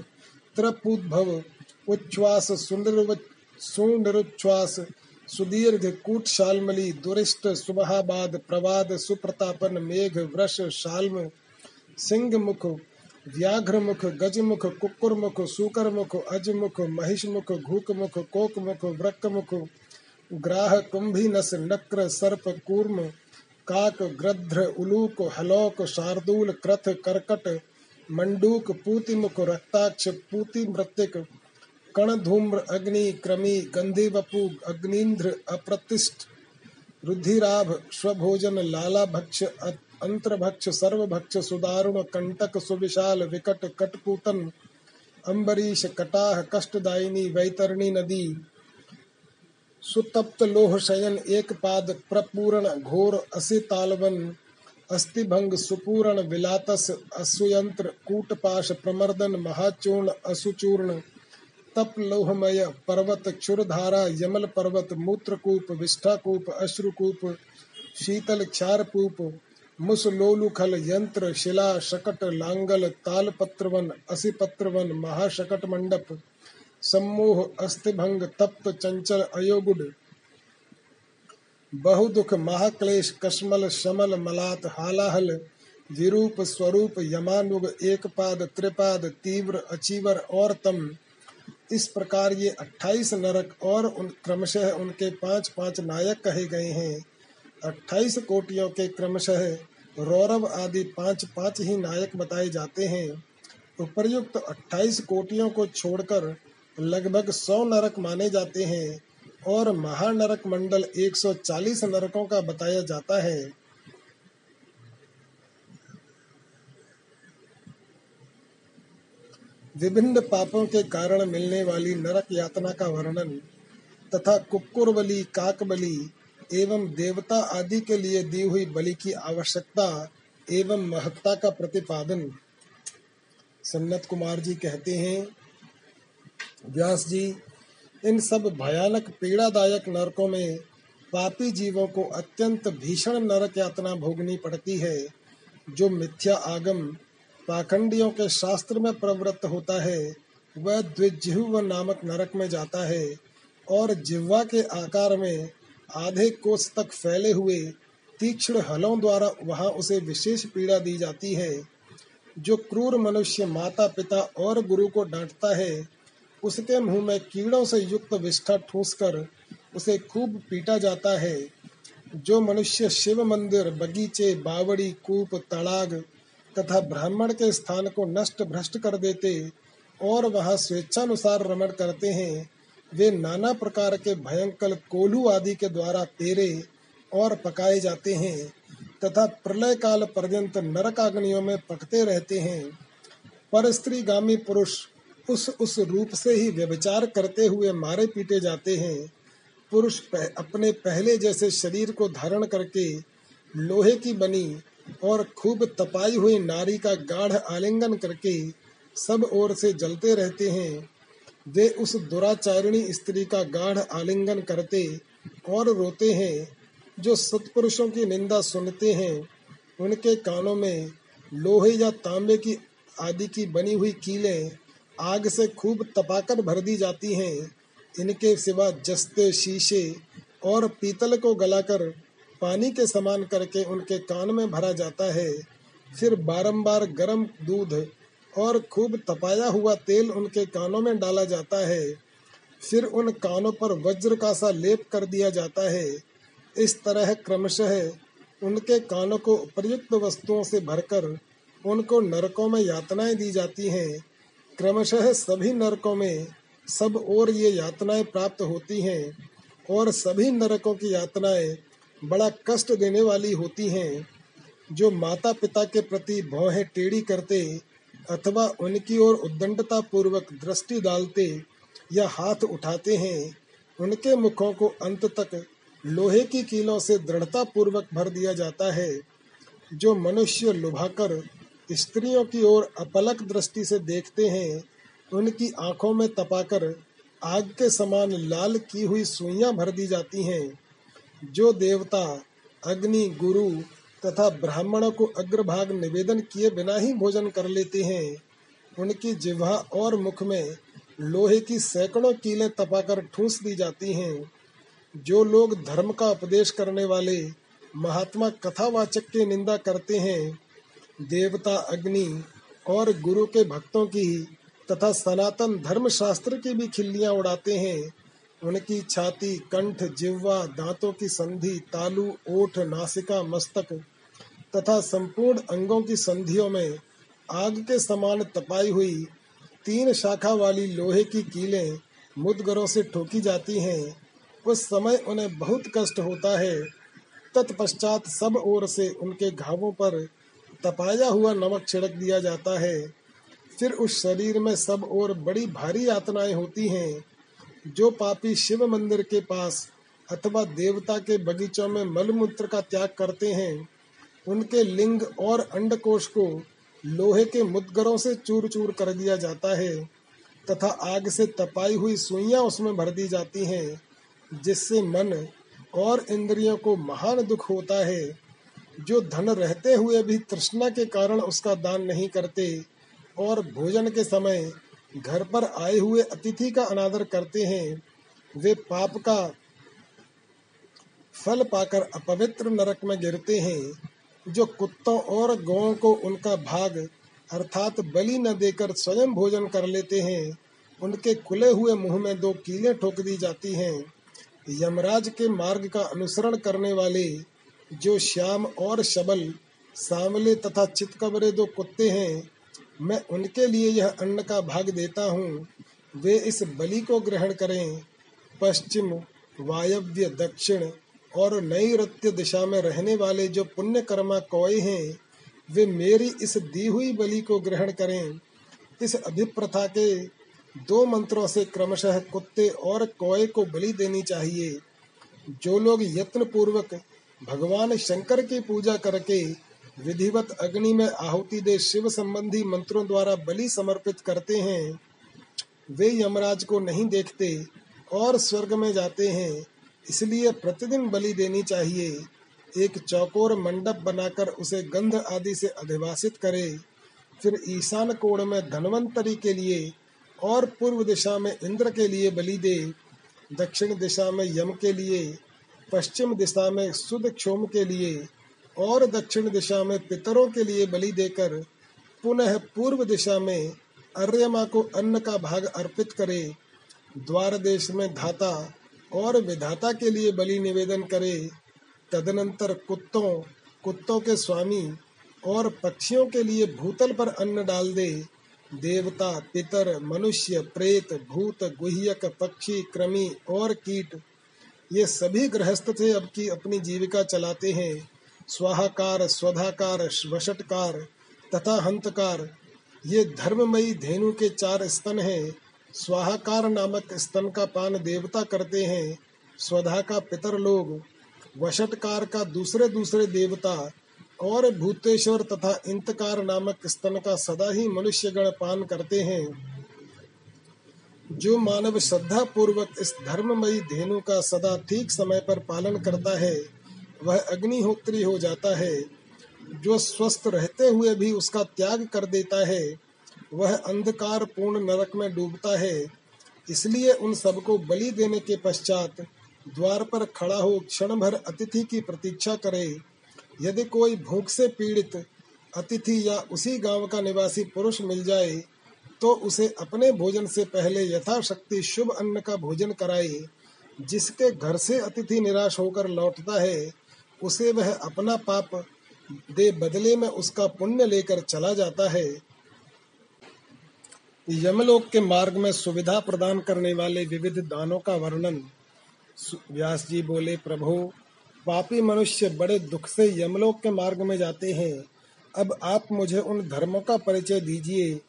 त्रपुद्भव उच्छ्वास सुंदर सुंदरुच्छ्वास सुदीर्घ कूट शालमली दुरिष्ट सुबहाबाद प्रवाद सुप्रतापन मेघ वृष शाल्म सिंह मुख व्याघ्र मुख गज मुख कुकुर मुख सूकर मुख अज मुख महिष मुख घूक मुख कोक मुख व्रक मुख ग्राह कुंभी नस नक्र सर्प कूर्म काक ग्रध्र उलूक हलोक शार्दूल क्रथ करकट मंडूक पूति मुख रक्ताक्ष पूति मृतिक कण धूम्र अग्नि, क्रमी गंधी वपु अग्निंद्र अप्रतिष्ठ, रुधिराभ, स्वभोजन लाला भक्ष अंतर्भक्ष, सर्वभक्ष, सुदारुण, कंटक, सुविशाल, विकट, कटपूतन, अम्बरीश, कटाह, कष्टदायिनी, वैतरणी नदी, सुतप्त लोह शयन एक पाद प्रपूर्ण, घोर असी तालवन अस्थिभंग, सुपूर्ण, विलातस, असुयंत्र, कूटपाश, प्रमर्दन, महाचूर्ण, असुचूर्ण तप लोहमय पर्वत, क्षुरधारा, यमल पर्वत, मूत्रकूप, विष्ठाकूप, अश्रुकूप, शीतल क्षारकूप, मुसलोलुखल यंत्र, शिला, शकट, लांगल, तालपत्रवन, असिपत्रवन महाशकट मंडप सम्मोह, अस्थिभंग, तप्त चंचल, अयोगुड, बहुदुख, महाक्लेश, कश्मल, शमल, मलात, हालाहल, विरूप, स्वरूप, यमानुग एक पाद त्रिपाद, तीव्र, अचीवर और तम इस प्रकार ये अट्ठाईस नरक और उन क्रमशः उनके पाँच पाँच नायक कहे गए हैं। अट्ठाईस कोटियों के क्रमशः रौरव आदि पाँच पाँच ही नायक बताए जाते हैं। उपर्युक्त अट्ठाईस कोटियों को छोड़कर लगभग सौ नरक माने जाते हैं और महानरक मंडल 140 नरकों का बताया जाता है। विभिन्न पापों के कारण मिलने वाली नरक यातना का वर्णन तथा कुकुर बलि काक बलि एवं देवता आदि के लिए दी हुई बलि की आवश्यकता एवं महत्ता का प्रतिपादन। सन्नत कुमार जी कहते हैं, व्यास जी, इन सब भयानक, पीड़ादायक नरकों में पापी जीवों को अत्यंत भीषण नरक यातना भोगनी पड़ती है, जो मिथ्या आगम पाखंडियों के शास्त्र में प्रवृत्त होता है, वह द्विजिह्व नामक नरक में जाता है और जिह्वा के आकार में आधे कोस तक फैले हुए तीक्ष्ण हलों द्वारा वहाँ उसे विशेष पीड़ा दी जाती है। जो क्रूर मनुष्य माता पिता और गुरु को डांटता है, उसके मुँह में कीड़ों से युक्त विष्ठा ठूस कर उसे खूब पीटा जाता है। जो मनुष्य शिव मंदिर, बगीचे, बावड़ी, कूप, तड़ाग तथा ब्राह्मण के स्थान को नष्ट भ्रष्ट कर देते और वहाँ स्वेच्छानुसार रमण करते हैं वे नाना प्रकार के भयंकर कोल्हू आदि के द्वारा तेरे और पकाए जाते हैं तथा प्रलय काल पर्यंत नरकाग्नियों में पकते रहते हैं। पर स्त्री गामी पुरुष उस उस रूप से ही व्यभिचार करते हुए मारे पीटे जाते हैं। पुरुष पह, अपने पहले जैसे शरीर को धारण करके लोहे की बनी और खूब तपाई हुई नारी का गाढ़ आलिंगन करके सब ओर से जलते रहते हैं। वे उस दुराचारिणी स्त्री का गाढ़ आलिंगन करते और रोते हैं, जो सत्पुरुषों की निंदा सुनते हैं। उनके कानों में लोहे या तांबे की आदि की बनी हुई कीलें आग से खूब तपाकर भर दी जाती हैं। इनके सिवा जस्ते शीशे और पीतल को गलाकर पानी के समान करके उनके कान में भरा जाता है। फिर बारंबार गर्म दूध और खूब तपाया हुआ तेल उनके कानों में डाला जाता है। फिर उन कानों पर वज्र का सा लेप कर दिया जाता है। इस तरह क्रमशः उनके कानों को उपयुक्त वस्तुओं से भरकर उनको नरकों में यातनाएँ दी जाती हैं। क्रमशः सभी नरकों में सब और ये यातनाएँ प्राप्त होती हैं और सभी नरकों की यातनाएँ बड़ा कष्ट देने वाली होती हैं, जो माता पिता के प्रति भौहें टेढ़ी करते अथवा उनकी ओर उद्दंडता पूर्वक दृष्टि डालते या हाथ उठाते हैं, उनके मुखों को अंत तक लोहे की कीलों से दृढ़ता पूर्वक भर दिया जाता है, जो मनुष्य लुभाकर स्त्रियों की ओर अपलक दृष्टि से देखते हैं, उनकी आँखों में तपाकर आग के समान लाल की हुई सुइयाँ भर दी जाती हैं। जो देवता, अग्नि, गुरु तथा ब्राह्मणों को अग्रभाग निवेदन किए बिना ही भोजन कर लेते हैं, उनकी जिह्वा और मुख में लोहे की सैकड़ों कीलें तपाकर ठूस दी जाती हैं। जो लोग धर्म का उपदेश करने वाले, महात्मा कथावाचक की निंदा करते हैं, देवता, अग्नि और गुरु के भक्तों की तथा सनातन धर्म शास्त्र की भी खिल्लियाँ उड़ाते हैं उनकी छाती, कंठ, जिह्वा, दांतों की संधि, तालु, ओठ, नासिका, मस्तक तथा संपूर्ण अंगों की संधियों में आग के समान तपाई हुई तीन शाखा वाली लोहे की कीलें मुदगरों से ठोकी जाती हैं। उस समय उन्हें बहुत कष्ट होता है। तत्पश्चात सब ओर से उनके घावों पर तपाया हुआ नमक छिड़क दिया जाता है। फिर उस शरीर में सब ओर बड़ी भारी यातनाएँ होती हैं। जो पापी शिव मंदिर के पास अथवा देवता के बगीचों में मलमूत्र का त्याग करते हैं, उनके लिंग और अंडकोश को लोहे के मुदगरों से चूर चूर कर दिया जाता है तथा आग से तपाई हुई सुइयाँ उसमें भर दी जाती हैं, जिससे मन और इंद्रियों को महान दुख होता है। जो धन रहते हुए भी तृष्णा के कारण उसका दान नहीं करते और भोजन के समय घर पर आए हुए अतिथि का अनादर करते हैं, वे पाप का फल पाकर अपवित्र नरक में गिरते हैं, जो कुत्तों और गौं को उनका भाग, अर्थात बलि न देकर स्वयं भोजन कर लेते हैं। उनके खुले हुए मुँह में दो कीलें ठोक दी जाती हैं। यमराज के मार्ग का अनुसरण करने वाले जो श्याम और शबल सांवले तथा चितकबरे दो कुत्ते हैं मैं उनके लिए यह अन्न का भाग देता हूँ। वे इस बलि को ग्रहण करें। पश्चिम, वायव्य, दक्षिण और नई रत्य दिशा में रहने वाले जो पुण्य कर्मा कौए हैं, वे मेरी इस दी हुई बलि को ग्रहण करें। इस अभिप्रथा के दो मंत्रों से क्रमशः कुत्ते और कौए को बलि देनी चाहिए। जो लोग यत्न पूर्वक भगवान शंकर की पूजा करके विधिवत अग्नि में आहुति दे शिव संबंधी मंत्रों द्वारा बलि समर्पित करते हैं। वे यमराज को नहीं देखते और स्वर्ग में जाते हैं, इसलिए प्रतिदिन बलि देनी चाहिए। एक चौकोर मंडप बनाकर उसे गंध आदि से अधिवासित करे। फिर ईशान कोण में धनवंतरी के लिए और पूर्व दिशा में इंद्र के लिए बलि दे। दक्षिण दिशा में यम के लिए, पश्चिम दिशा में सुद क्षोम के लिए और दक्षिण दिशा में पितरों के लिए बलि देकर पुनः पूर्व दिशा में अर्यमा को अन्न का भाग अर्पित करे, द्वार देश में धाता और विधाता के लिए बलि निवेदन करे। तदनंतर कुत्तों कुत्तों के स्वामी और पक्षियों के लिए भूतल पर अन्न डाल दे। देवता, पितर, मनुष्य, प्रेत, भूत, गुह्यक, पक्षी, कृमि और कीट, ये सभी गृहस्थ थे अब की अपनी जीविका चलाते हैं। स्वाहाकार, स्वधाकार, वशटकार तथा हंतकार ये धर्ममयी धेनु के चार स्तन हैं। स्वाहाकार नामक स्तन का पान देवता करते हैं। स्वधा का पितर लोग, वशटकार का दूसरे दूसरे देवता, और भूतेश्वर तथा इंतकार नामक स्तन का सदा ही मनुष्य गण पान करते हैं। जो मानव श्रद्धा पूर्वक इस धर्ममयी धेनु का सदा ठीक समय पर पालन करता है वह अग्निहोत्री हो जाता है, जो स्वस्थ रहते हुए भी उसका त्याग कर देता है, वह अंधकार पूर्ण नरक में डूबता है। इसलिए उन सबको बलि देने के पश्चात द्वार पर खड़ा हो क्षण भर अतिथि की प्रतीक्षा करे। यदि कोई भूख से पीड़ित अतिथि या उसी गाँव का निवासी पुरुष मिल जाए तो उसे अपने भोजन से पहले यथाशक्ति शुभ अन्न का भोजन कराए, जिसके घर से अतिथि निराश होकर लौटता है। उसे वह अपना पाप दे बदले में उसका पुण्य लेकर चला जाता है। यमलोक के मार्ग में सुविधा प्रदान करने वाले विविध दानों का वर्णन। व्यास जी बोले, प्रभु, पापी मनुष्य बड़े दुख से यमलोक के मार्ग में जाते हैं। अब आप मुझे उन धर्मों का परिचय दीजिए,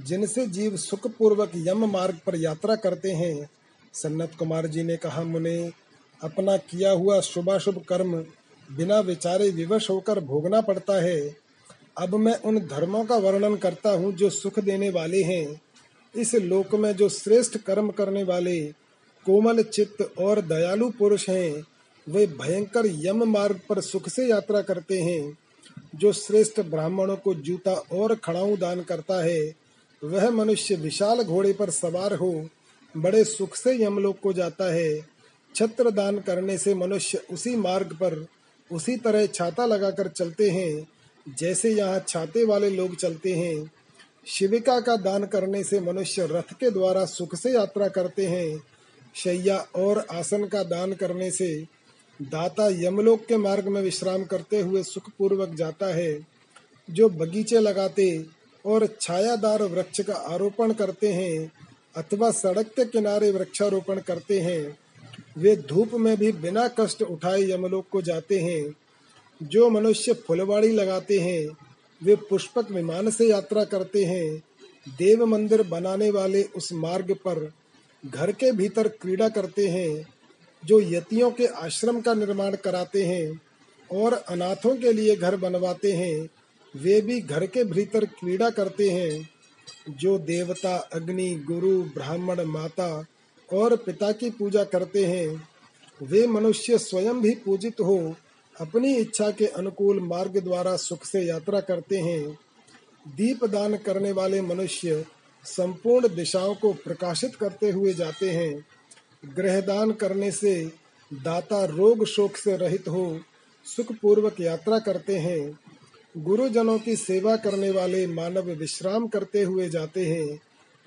जिनसे जीव सुख पूर्वक यम मार्ग पर यात्रा करते हैं। सन्नत कुमार जी ने कहा, मुने, अपना किया हुआ शुभाशुभ कर्म बिना विचारे विवश होकर भोगना पड़ता है। अब मैं उन धर्मों का वर्णन करता हूँ जो सुख देने वाले हैं। इस लोक में जो श्रेष्ठ कर्म करने वाले, कोमल चित्त और दयालु पुरुष हैं, वे भयंकर यम मार्ग पर सुख से यात्रा करते हैं। जो श्रेष्ठ ब्राह्मणों को जूता और खड़ाऊ दान करता है, वह मनुष्य विशाल घोड़े पर सवार हो, बड़े सुख से यमलोक को जाता है। छत्र दान करने से मनुष्य उसी मार्ग पर उसी तरह छाता लगाकर चलते हैं, जैसे यहाँ छाते वाले लोग चलते हैं। शिविका का दान करने से मनुष्य रथ के द्वारा सुख से यात्रा करते हैं। शैया और आसन का दान करने से दाता यमलोक के मार्ग में विश्राम करते हुए सुख पूर्वक जाता है। जो बगीचे लगाते और छायादार वृक्ष का आरोपण करते हैं अथवा सड़क के किनारे वृक्षारोपण करते हैं वे धूप में भी बिना कष्ट उठाए यमलोक को जाते हैं। जो मनुष्य फुलवाड़ी लगाते हैं, वे पुष्पक विमान से यात्रा करते हैं। देव मंदिर बनाने वाले उस मार्ग पर घर के भीतर क्रीड़ा करते हैं, जो यतियों के आश्रम का निर्माण कराते हैं और अनाथों के लिए घर बनवाते हैं। वे भी घर के भीतर क्रीड़ा करते हैं। जो देवता, अग्नि, गुरु, ब्राह्मण, माता और पिता की पूजा करते हैं, वे मनुष्य स्वयं भी पूजित हो, अपनी इच्छा के अनुकूल मार्ग द्वारा सुख से यात्रा करते हैं। दीप दान करने वाले मनुष्य संपूर्ण दिशाओं को प्रकाशित करते हुए जाते हैं। ग्रहदान करने से दाता रोग शोक से रहित हो सुख पूर्वक यात्रा करते हैं। गुरुजनों की सेवा करने वाले मानव विश्राम करते हुए जाते हैं।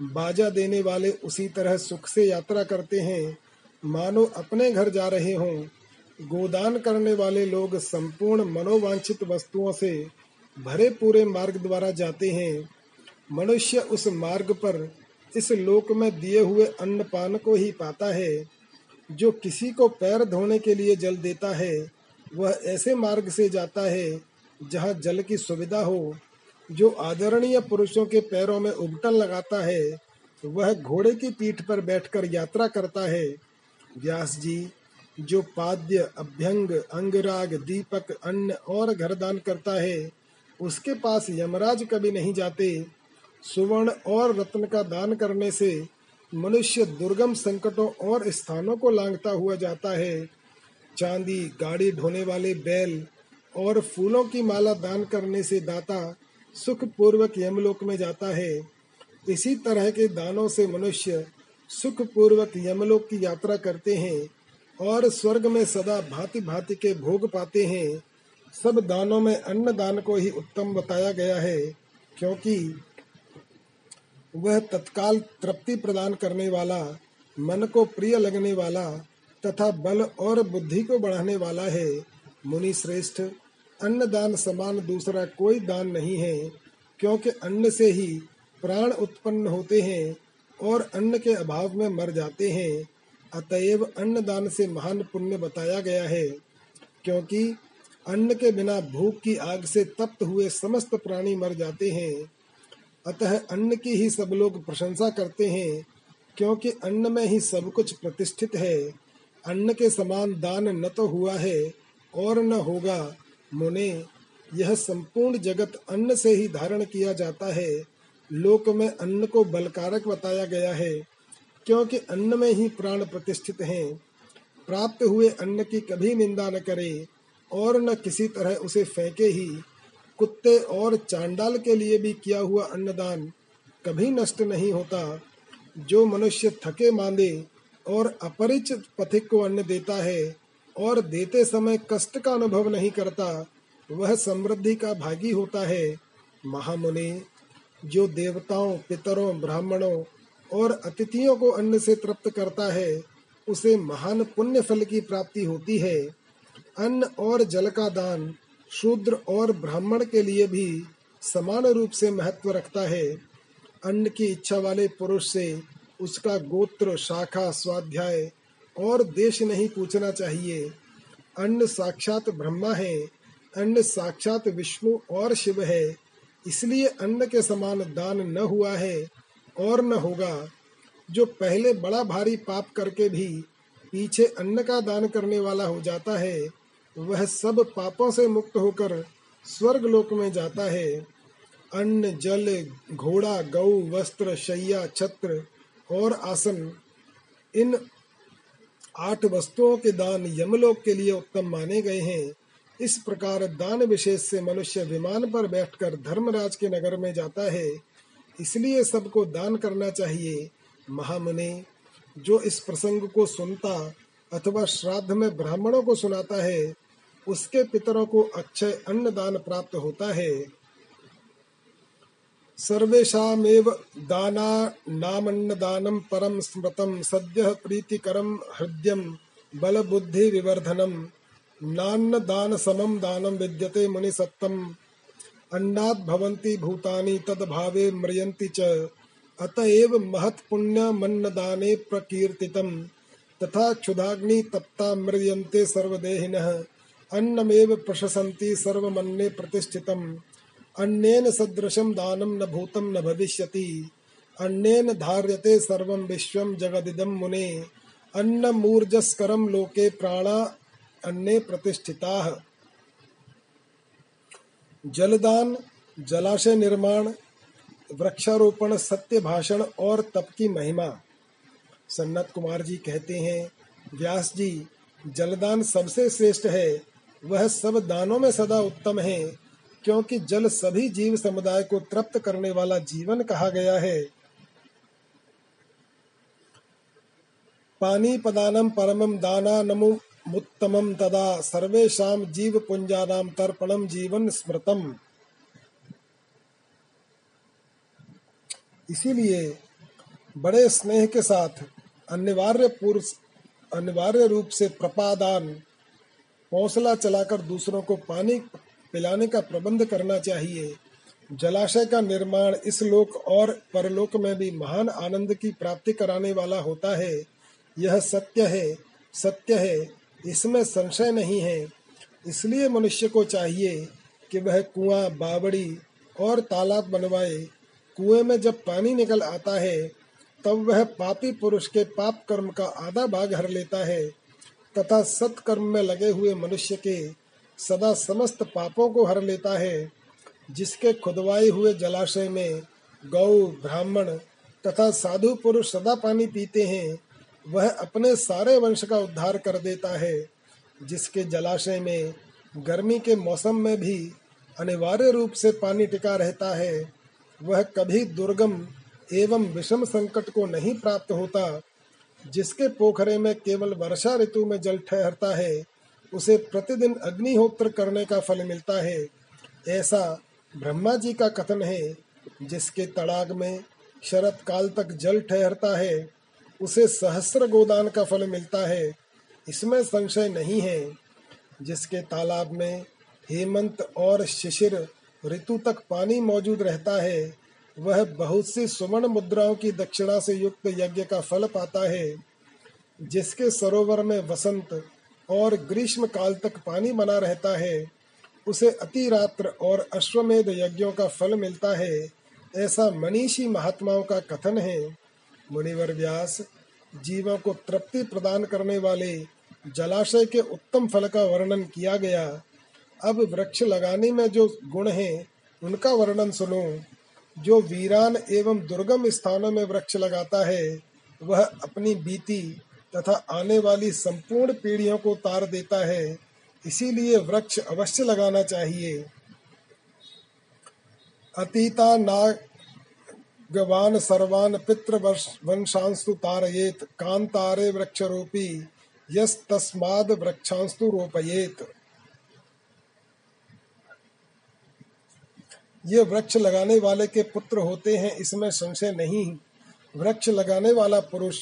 बाजा देने वाले उसी तरह सुख से यात्रा करते हैं। मानो अपने घर जा रहे हों। गोदान करने वाले लोग संपूर्ण मनोवांछित वस्तुओं से भरे पूरे मार्ग द्वारा जाते हैं। मनुष्य उस मार्ग पर इस लोक में दिए हुए अन्न पान को ही पाता है। जो किसी को पैर धोने के लिए जल देता है, वह ऐसे मार्ग से जाता है जहाँ जल की सुविधा हो। जो आदरणीय पुरुषों के पैरों में उबटन लगाता है, वह घोड़े की पीठ पर बैठकर यात्रा करता है। व्यास जी, जो पाद्य, अभ्यंग, अंगराग, दीपक, अन्न और घरदान करता है, उसके पास यमराज कभी नहीं जाते। सुवर्ण और रत्न का दान करने से मनुष्य दुर्गम संकटों और स्थानों को लांघता हुआ जाता है। चांदी, गाड़ी ढोने वाले बैल और फूलों की माला दान करने से दाता सुख पूर्वक यमलोक में जाता है। इसी तरह के दानों से मनुष्य सुख पूर्वक यमलोक की यात्रा करते हैं और स्वर्ग में सदा भांति भांति के भोग पाते हैं। सब दानों में अन्न दान को ही उत्तम बताया गया है, क्योंकि वह तत्काल तृप्ति प्रदान करने वाला, मन को प्रिय लगने वाला तथा बल और बुद्धि को बढ़ाने वाला है। मुनि श्रेष्ठ अन्न दान समान दूसरा कोई दान नहीं है, क्योंकि अन्न से ही प्राण उत्पन्न होते हैं और अन्न के अभाव में मर जाते हैं। अतएव अन्न दान से महान पुण्य बताया गया है, क्योंकि अन्न के बिना भूख की आग से तप्त हुए समस्त प्राणी मर जाते हैं। अतः अन्न की ही सब लोग प्रशंसा करते हैं, क्योंकि अन्न में ही सब कुछ प्रतिष्ठित है। अन्न के समान दान न तो हुआ है और न होगा मुने, यह संपूर्ण जगत अन्न से ही धारण किया जाता है। लोक में अन्न को बलकारक बताया गया है, क्योंकि अन्न में ही प्राण प्रतिष्ठित हैं। प्राप्त हुए अन्न की कभी निंदा न करे, और न किसी तरह उसे फेंके ही। कुत्ते और चांडाल के लिए भी किया हुआ अन्नदान कभी नष्ट नहीं होता। जो मनुष्य थके मांदे और अपरिचित पथिक को अन्न देता है और देते समय कष्ट का अनुभव नहीं करता, वह समृद्धि का भागी होता है। महामुनि, जो देवताओं, पितरों, ब्राह्मणों और अतिथियों को अन्न से तृप्त करता है, उसे महान पुण्य फल की प्राप्ति होती है। अन्न और जल का दान शूद्र और ब्राह्मण के लिए भी समान रूप से महत्व रखता है। अन्न की इच्छा वाले पुरुष से उसका गोत्र, शाखा, स्वाध्याय और देश नहीं पूछना चाहिए। अन्न साक्षात ब्रह्मा है, अन्न साक्षात विष्णु और शिव है। इसलिए अन्न के समान दान न हुआ है और न होगा। जो पहले बड़ा भारी पाप करके भी पीछे अन्न का दान करने वाला हो जाता है, वह सब पापों से मुक्त होकर स्वर्ग लोक में जाता है। अन्न, जल, घोड़ा, गौ, वस्त्र, शैया, छत्र और आसन, इन आठ वस्तुओं के दान यमलोक के लिए उत्तम माने गए हैं। इस प्रकार दान विशेष से मनुष्य विमान पर बैठकर धर्मराज के नगर में जाता है। इसलिए सबको दान करना चाहिए। महामुनि, जो इस प्रसंग को सुनता अथवा श्राद्ध में ब्राह्मणों को सुनाता है, उसके पितरों को अक्षय अन्न दान प्राप्त होता है। सर्वेषामेव दाना नामन्नदानं परम स्मृतं सद्यः प्रीतिकरं हृद्यं बलबुद्धिविवर्धनम् नान्न दान विद्यते मुनि सत्तम अन्नात् भवन्ति भूतानि, तद्भावे म्रियन्ति च। अतएव महत् पुण्य मन्न दाने प्रकीर्तितम। तथा क्षुधाग्नि तप्ता म्रियन्ते सर्वदेहिनः। अन्नमेव प्रशसन्ति सर्वमन्ये प्रतिष्ठितम्। अन्नेन सदृशं दानं न भूतं न भविष्यति। अन्नेन धार्यते सर्वं विश्वं जगदिदं मुने। अन्नमूर्जस्करं लोके प्राणा अन्य प्रतिष्ठिता। जलदान, जलाशय निर्माण, वृक्षारोपण सत्य भाषण और तप की महिमा। सन्नत कुमार जी कहते हैं, व्यास जी, जलदान सबसे श्रेष्ठ है। वह सब दानों में सदा उत्तम है। क्योंकि जल सभी जीव समुदाय को तृप्त करने वाला जीवन कहा गया है। पानी पदानम परमम दाना नमो मुत्तमं तदा सर्वेषां जीवपुञ्जानां तर्पणं जीवन स्मृतम। इसीलिए बड़े स्नेह के साथ अनिवार्य पूर्व अनिवार्य रूप से प्रपादान, हौसला चलाकर दूसरों को पानी पिलाने का प्रबंध करना चाहिए। जलाशय का निर्माण इस लोक और परलोक में भी महान आनंद की प्राप्ति कराने वाला होता है। यह सत्य है सत्य है, इसमें संशय नहीं है। इसलिए मनुष्य को चाहिए कि वह कुआँ, बावड़ी और तालाब बनवाए। कुएँ में जब पानी निकल आता है, तब वह पापी पुरुष के पाप कर्म का आधा भाग हर लेता है, तथा सत्कर्म में लगे हुए मनुष्य के सदा समस्त पापों को हर लेता है, जिसके खुदवाए हुए जलाशय में गौ, ब्राह्मण तथा साधु पुरुष सदा पानी पीते हैं, वह अपने सारे वंश का उद्धार कर देता है, जिसके जलाशय में गर्मी के मौसम में भी अनिवार्य रूप से पानी टिका रहता है, वह कभी दुर्गम एवं विषम संकट को नहीं प्राप्त होता, जिसके पोखरे में केवल वर्षा ऋतु में जल ठहरता है उसे प्रतिदिन अग्निहोत्र करने का फल मिलता है। ऐसा ब्रह्मा जी का कथन है, जिसके तड़ाग में शरत काल तक जल ठहरता है, उसे सहस्र गोदान का फल मिलता है। इसमें संशय नहीं है, जिसके तालाब में हेमंत और शिशिर ऋतु तक पानी मौजूद रहता है, वह बहुत सी सुवर्ण मुद्राओं की दक्षिणा से युक्त यज्ञ का फल पाता है, जिसके सरोवर में वसंत और ग्रीष्म काल तक पानी बना रहता है, उसे अति रात्र और अश्वमेध यज्ञों का फल मिलता है, ऐसा मनीषी महात्माओं का कथन है। मुनिवर व्यास, जीवों को तृप्ति प्रदान करने वाले जलाशय के उत्तम फल का वर्णन किया गया। अब वृक्ष लगाने में जो गुण हैं, उनका वर्णन सुनो। जो वीरान एवं दुर्गम स्थानों में वृक्ष लगाता है, वह अपनी बीती तथा आने वाली संपूर्ण पीढ़ियों को तार देता है। इसीलिए वृक्ष अवश्य लगाना चाहिए। अतीता नागवान सर्वान पितृ वंशांस्तु तारयेत, कांतारे वृक्षरोपी, यस तस्माद वृक्षांस्तु रोपयेत। ये वृक्ष लगाने वाले के पुत्र होते हैं, इसमें संशय नहीं। वृक्ष लगाने वाला पुरुष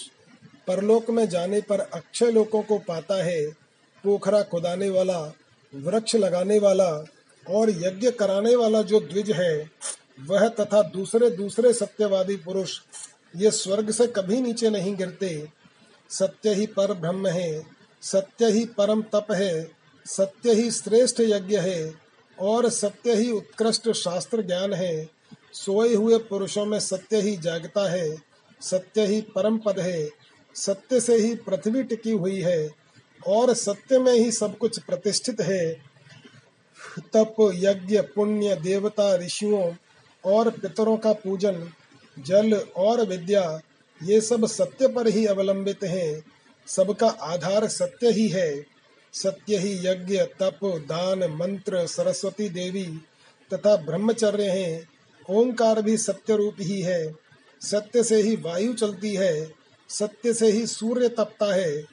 परलोक में जाने पर अक्षय लोकों को पाता है, पोखरा खुदाने वाला, वृक्ष लगाने वाला और यज्ञ कराने वाला जो द्विज है, वह तथा दूसरे दूसरे सत्यवादी पुरुष, ये स्वर्ग से कभी नीचे नहीं गिरते। सत्य ही पर ब्रह्म है, सत्य ही परम तप है, सत्य ही श्रेष्ठ यज्ञ है और सत्य ही उत्कृष्ट शास्त्र ज्ञान है। सोए हुए पुरुषों में सत्य ही जागता है, सत्य ही परम पद है सत्य से ही पृथ्वी टिकी हुई है और सत्य में ही सब कुछ प्रतिष्ठित है। तप, यज्ञ, पुण्य, देवता, ऋषियों और पितरों का पूजन, जल और विद्या, ये सब सत्य पर ही अवलंबित हैं। सबका आधार सत्य ही है। सत्य ही यज्ञ, तप, दान, मंत्र, सरस्वती देवी तथा ब्रह्मचर्य हैं। ओंकार भी सत्य रूप ही है। सत्य से ही वायु चलती है। सत्य से ही सूर्य तपता है,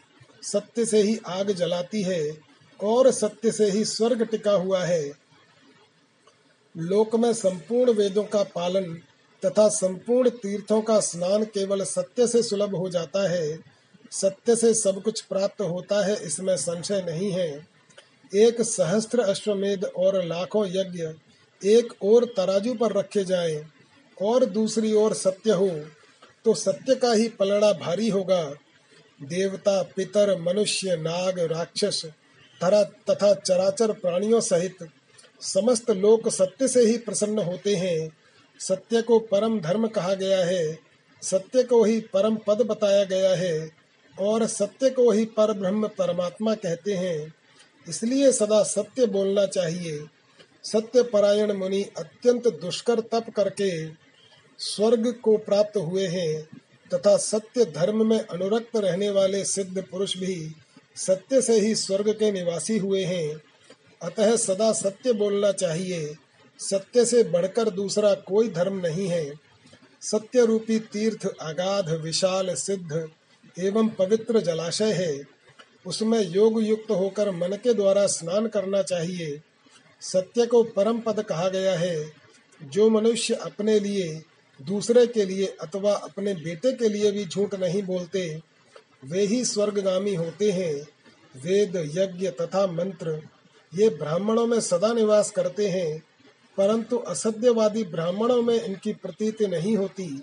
सत्य से ही आग जलाती है और सत्य से ही स्वर्ग टिका हुआ है। लोक में संपूर्ण वेदों का पालन तथा संपूर्ण तीर्थों का स्नान केवल सत्य से सुलभ हो जाता है। सत्य से सब कुछ प्राप्त होता है, इसमें संशय नहीं है। एक सहस्त्र अश्वमेध और लाखों यज्ञ एक और तराजू पर रखे जाएँ और दूसरी ओर सत्य हो। तो सत्य का ही पलड़ा भारी होगा। देवता, पितर, मनुष्य, नाग, राक्षस तथा तथा चराचर प्राणियों सहित समस्त लोक सत्य से ही प्रसन्न होते हैं। सत्य को परम धर्म कहा गया है। सत्य को ही परम पद बताया गया है और सत्य को ही पर ब्रह्म परमात्मा कहते हैं। इसलिए सदा सत्य बोलना चाहिए। सत्य परायण मुनि अत्यंत दुष्कर तप करके स्वर्ग को प्राप्त हुए हैं तथा सत्य धर्म में अनुरक्त रहने वाले सिद्ध पुरुष भी सत्य से ही स्वर्ग के निवासी हुए हैं। अतः सदा सत्य बोलना चाहिए। सत्य से बढ़कर दूसरा कोई धर्म नहीं है। सत्य रूपी तीर्थ अगाध विशाल, सिद्ध एवं पवित्र जलाशय है। उसमें योग युक्त होकर मन के द्वारा स्नान करना चाहिए। सत्य को परम पद कहा गया है। जो मनुष्य अपने लिए दूसरे के लिए अथवा अपने बेटे के लिए भी झूठ नहीं बोलते, वे ही स्वर्गगामी होते हैं। वेद, यज्ञ तथा मंत्र, ये ब्राह्मणों में सदा निवास करते हैं, परंतु असत्यवादी ब्राह्मणों में इनकी प्रतीति नहीं होती।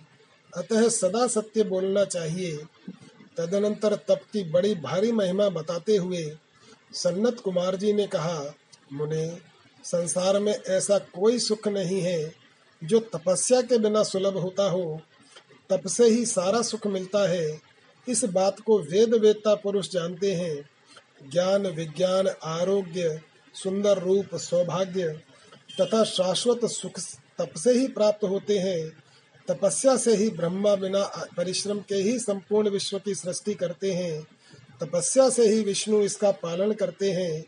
अतः सदा सत्य बोलना चाहिए। तदनंतर तप की बड़ी भारी महिमा बताते हुए सन्नत कुमार जी ने कहा, मुने, संसार में ऐसा कोई सुख नहीं है। जो तपस्या के बिना सुलभ होता हो, तप से ही सारा सुख मिलता है। इस बात को वेद वेदता पुरुष जानते हैं। ज्ञान, विज्ञान, आरोग्य, सुंदर रूप, सौभाग्य तथा शाश्वत सुख तप से ही प्राप्त होते हैं। तपस्या से ही ब्रह्मा बिना परिश्रम के ही संपूर्ण विश्व की सृष्टि करते हैं। तपस्या से ही विष्णु इसका पालन करते हैं।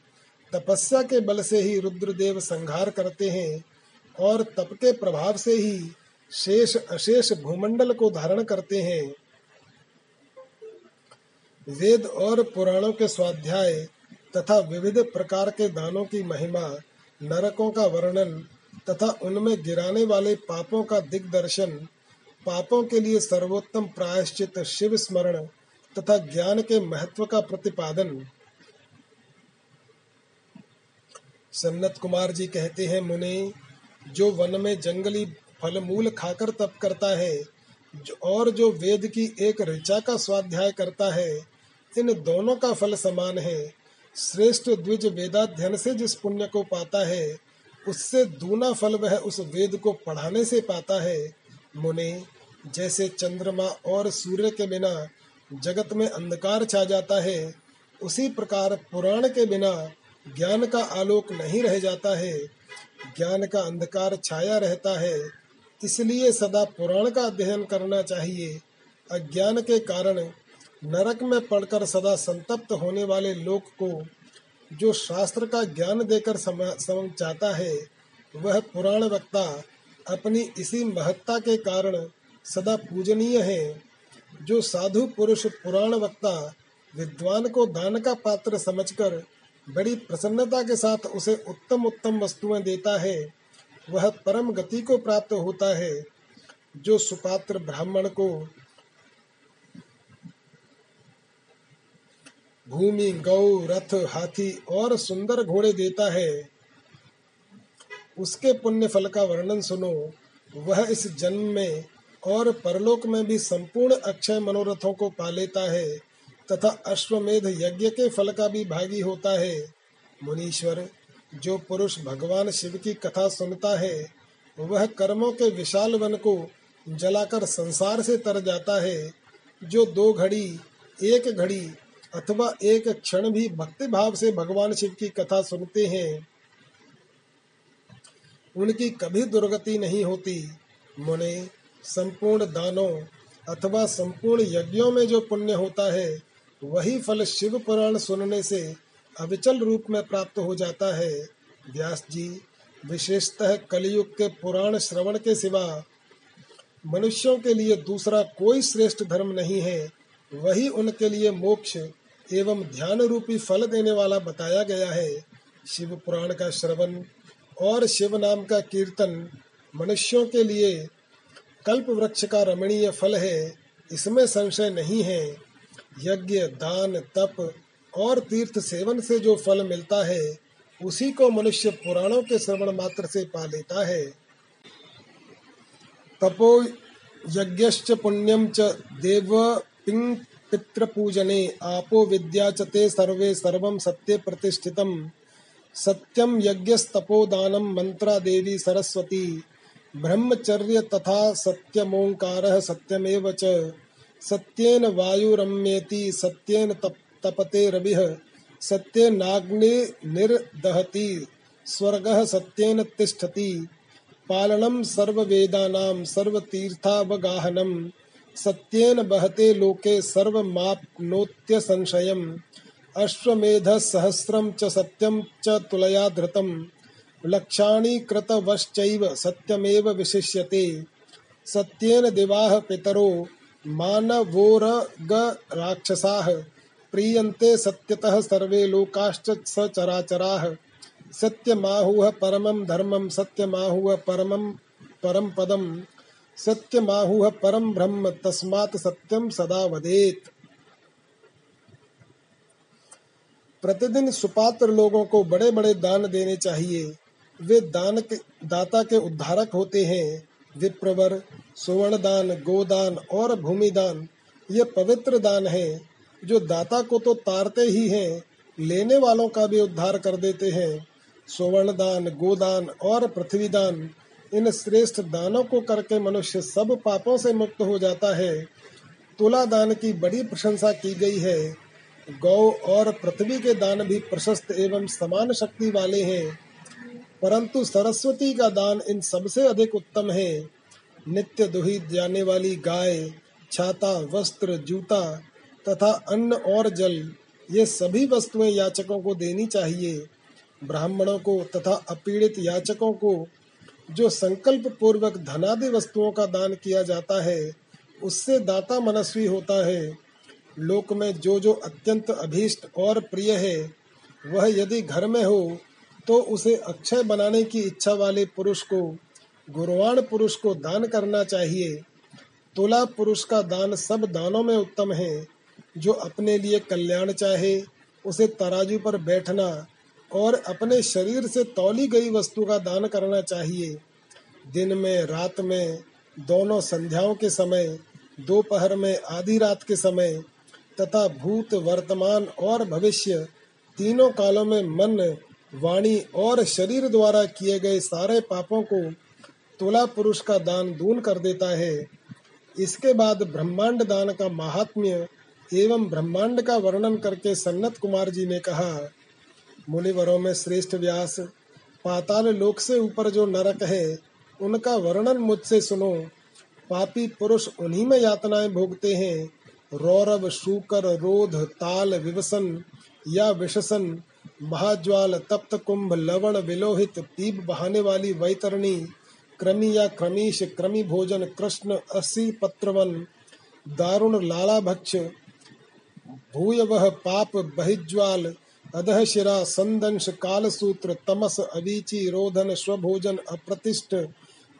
तपस्या के बल से ही रुद्रदेव संहार करते हैं। और तप के प्रभाव से ही शेष, अशेष भूमंडल को धारण करते हैं। वेद और पुराणों के स्वाध्याय तथा विविध प्रकार के दानों की महिमा, नरकों का वर्णन तथा उनमें गिराने वाले पापों का दिग्दर्शन, पापों के लिए सर्वोत्तम प्रायश्चित शिव स्मरण तथा ज्ञान के महत्व का प्रतिपादन। सन्नत कुमार जी कहते हैं, मुने जो वन में जंगली फल मूल खाकर तप करता है और जो वेद की एक ऋचा का स्वाध्याय करता है, इन दोनों का फल समान है। श्रेष्ठ द्विज वेदाध्यन से जिस पुण्य को पाता है, उससे दूना फल वह उस वेद को पढ़ाने से पाता है। मुने, जैसे चंद्रमा और सूर्य के बिना जगत में अंधकार छा जाता है, उसी प्रकार पुराण के बिना ज्ञान का आलोक नहीं रह जाता है। ज्ञान का अंधकार छाया रहता है, इसलिए सदा पुराण का अध्ययन करना चाहिए। अज्ञान के कारण नरक में पढ़कर सदा संतप्त होने वाले लोक को, जो शास्त्र का ज्ञान देकर समझ चाहता है, वह पुराण वक्ता अपनी इसी महत्ता के कारण सदा पूजनीय है। जो साधु पुरुष पुराण वक्ता विद्वान को दान का पात्र समझकर बड़ी प्रसन्नता के साथ उसे उत्तम उत्तम वस्तुएँ देता है, वह परम गति को प्राप्त होता है, जो सुपात्र ब्राह्मण को भूमि, गौ, रथ, हाथी और सुंदर घोड़े देता है। उसके पुण्य फल का वर्णन सुनो। वह इस जन्म में और परलोक में भी संपूर्ण अक्षय मनोरथों को पा लेता है। तथा अश्वमेध यज्ञ के फल का भी भागी होता है। मुनीश्वर, जो पुरुष भगवान शिव की कथा सुनता है, वह कर्मों के विशाल वन को जलाकर संसार से तर जाता है, जो दो घड़ी, एक घड़ी अथवा एक क्षण भी भक्ति भाव से भगवान शिव की कथा सुनते हैं। उनकी कभी दुर्गति नहीं होती। मुने, संपूर्ण दानों अथवा संपूर्ण यज्ञों में जो पुण्य होता है वही फल शिव पुराण सुनने से अविचल रूप में प्राप्त हो जाता है। व्यास जी, विशेषतः कलयुग के पुराण श्रवण के सिवा मनुष्यों के लिए दूसरा कोई श्रेष्ठ धर्म नहीं है। वही उनके लिए मोक्ष एवं ध्यान रूपी फल देने वाला बताया गया है। शिव पुराण का श्रवण और शिव नाम का कीर्तन मनुष्यों के लिए कल्प वृक्ष का रमणीय फल है। इसमें संशय नहीं है। यज्ञ, दान, तप और तीर्थ सेवन से जो फल मिलता है, उसी को मनुष्य पुराणों के श्रवण मात्र से पा लेता है। तपो यज्ञश्च पुण्यम च देव पितृपूजने, आपो विद्या च सर्वे सर्वं सत्ये प्रतिष्ठितम्। सत्यम यज्ञस्तपोदानम मंत्रा देवी सरस्वती। ब्रह्मचर्य तथा सत्यमोंकार सत्यमेव च। सत्येन वायुरम्येति सत्येन तप, तपते रविः सत्येनाग्नि निर्दहति स्वर्गः सत्येन तिष्ठति। पालनं सर्ववेदानां सर्वतीर्थावगाहनं सत्येन बहते लोके सर्वमाप्नोत्य संशयम् अश्वमेधः सहस्रं च सत्यं च तुलया धृतम् लक्षाणि कृतवश्चैव सत्यमेव विशिष्यते। सत्येन दिवाः पितरो मानवोरगराक्षसाः प्रीयन्ते सत्यतः सर्वे लोकाश्च सचराचराः सत्यमाहुः परमं धर्मं सत्यमाहुः परमं परम पदम सत्यमाहुः परम ब्रह्म, तस्मात् सत्यम सदा वदेत। प्रतिदिन सुपात्र लोगों को बड़े बड़े दान देने चाहिए। वे दान के दाता के उद्धारक होते हैं, विप्रवर सुवर्ण दान गोदान और भूमि दान ये पवित्र दान है, जो दाता को तो तारते ही हैं, लेने वालों का भी उद्धार कर देते हैं। सुवर्ण दान गोदान और पृथ्वी दान इन श्रेष्ठ दानों को करके मनुष्य सब पापों से मुक्त हो जाता है। तुला दान की बड़ी प्रशंसा की गई है। गौ और पृथ्वी के दान भी प्रशस्त एवं समान शक्ति वाले हैं। परंतु सरस्वती का दान इन सबसे अधिक उत्तम है। नित्य दुहित जाने वाली गाय, छाता, वस्त्र, जूता तथा अन्न और जल, ये सभी वस्तुएँ याचकों को देनी चाहिए। ब्राह्मणों को तथा अपीड़ित याचकों को जो संकल्प पूर्वक धनादि वस्तुओं का दान किया जाता है, उससे दाता मनस्वी होता है। लोक में जो जो अत्यंत अभीष्ट और प्रिय है, वह यदि घर में हो तो उसे अक्षय बनाने की इच्छा वाले पुरुष को गुरुवाण पुरुष को दान करना चाहिए। तुला पुरुष का दान सब दानों में उत्तम है। जो अपने लिए कल्याण चाहे, उसे तराजू पर बैठना और अपने शरीर से तौली गई वस्तु का दान करना चाहिए। दिन में, रात में, दोनों संध्याओं के समय, दोपहर में, आधी रात के समय, तथा भूत, वर्तमान और भविष्य, तीनों कालों में मन, वाणी और शरीर द्वारा किए गए सारे पापों को तुला पुरुष का दान दून कर देता है। इसके बाद ब्रह्मांड दान का महात्म्य एवं ब्रह्मांड का वर्णन करके सन्नत कुमार जी ने कहा, मुनिवरों में श्रेष्ठ व्यास, पाताल लोक से ऊपर जो नरक है, उनका वर्णन मुझसे सुनो। पापी पुरुष उन्हीं में यातनाएँ भोगते हैं। रौरव, शूकर, रोध, ताल, विवसन या विशसन महाज्वाल, तप्त कुंभ, लवण, विलोहित, पीप बहाने वाली वैतरणी क्रमी या क्रमीश क्रमी भोजन कृष्ण असी पत्रवन, दारुण लाला भक्ष भूय वह पाप बहिज्वाल, अधः शिरा संदंश कालसूत्र, तमस अवीची रोधन स्वभोजन अप्रतिष्ठ,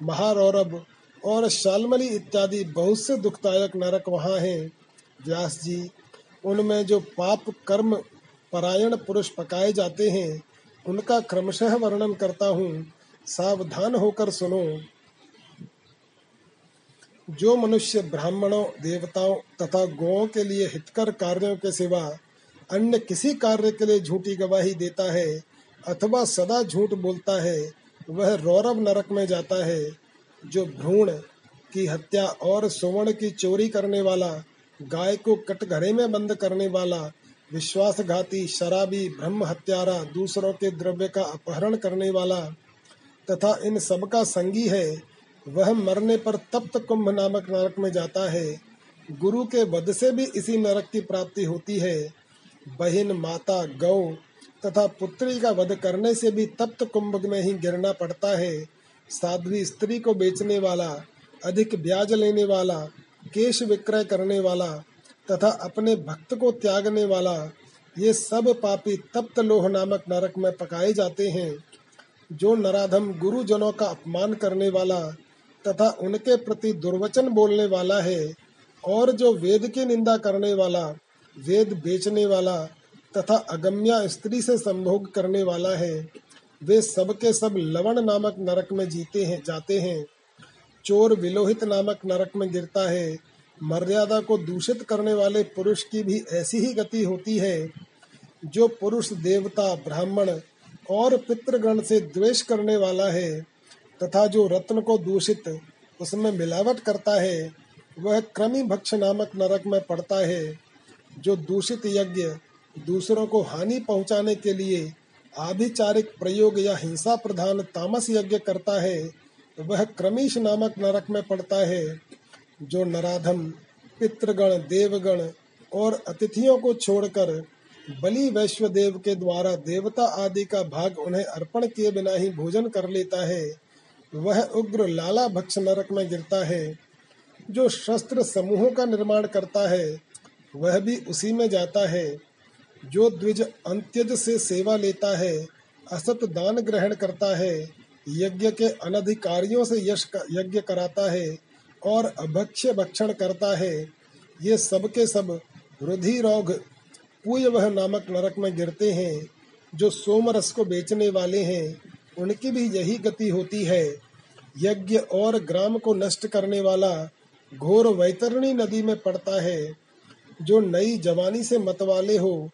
महारौरभ और शालमली इत्यादि बहुत से दुखदायक नरक वहाँ हैं। व्यास जी, उनमें जो पाप कर्म परायण पुरुष पकाए जाते हैं, उनका क्रमशः वर्णन करता हूँ। सावधान होकर सुनो। जो मनुष्य ब्राह्मणों, देवताओं तथा गौओं के लिए हितकर कार्यों के सिवा अन्य किसी कार्य के लिए झूठी गवाही देता है अथवा सदा झूठ बोलता है, वह रौरव नरक में जाता है। जो भ्रूण की हत्या और सुवर्ण की चोरी करने वाला, गाय को कटघरे में बंद करने वाला, विश्वासघाती, शराबी ब्रह्म हत्यारा दूसरों के द्रव्य का अपहरण करने वाला तथा इन सब का संगी है, वह मरने पर तप्त कुंभ नामक नरक में जाता है। गुरु के वध से भी इसी नरक की प्राप्ति होती है। बहन, माता, गौ तथा पुत्री का वध करने से भी तप्त कुंभ में ही गिरना पड़ता है। साध्वी स्त्री को बेचने वाला, अधिक ब्याज लेने वाला, केश विक्रय करने वाला तथा अपने भक्त को त्यागने वाला, ये सब पापी तप्त लोह नामक नरक में पकाए जाते हैं। जो नराधम गुरुजनों का अपमान करने वाला तथा उनके प्रति दुर्वचन बोलने वाला है और जो वेद की निंदा करने वाला, वेद बेचने वाला तथा अगम्या स्त्री से संभोग करने वाला है, वे सबके सब लवण नामक नरक में जीते हैं, जाते हैं। चोर विलोहित नामक नरक में गिरता है। मर्यादा को दूषित करने वाले पुरुष की भी ऐसी ही गति होती है, जो पुरुष देवता ब्राह्मण और पितृगण से द्वेष करने वाला है तथा जो रत्न को दूषित उसमें मिलावट करता है, वह क्रमी भक्ष नामक नरक में पड़ता है, जो दूषित यज्ञ दूसरों को हानि पहुँचाने के लिए आभिचारिक प्रयोग या हिंसा प्रधान तामस यज्ञ करता है, वह क्रमीश नामक नरक में पड़ता है, जो नराधम, पितृगण, देवगण और अतिथियों को छोड़कर बलि वैश्व देव के द्वारा देवता आदि का भाग उन्हें अर्पण किए बिना ही भोजन कर लेता है। वह उग्र लाला भक्ष नरक में गिरता है, जो शस्त्र समूहों का निर्माण करता है, वह भी उसी में जाता है, जो द्विज अंत्यज से सेवा लेता है, असत दान ग्रहण करता है, यज्ञ के अनधिकारियों से यश यज्ञ कराता है और अभक्ष्य भक्षण करता है। ये सब के सब रुधिरोग पूय वह नामक नरक में गिरते हैं, जो सोमरस को बेचने वाले हैं, उनकी भी यही गति होती है। यज्ञ और ग्राम को नष्ट करने वाला घोर वैतरणी नदी में पड़ता है। जो नई जवानी से मतवाले हो,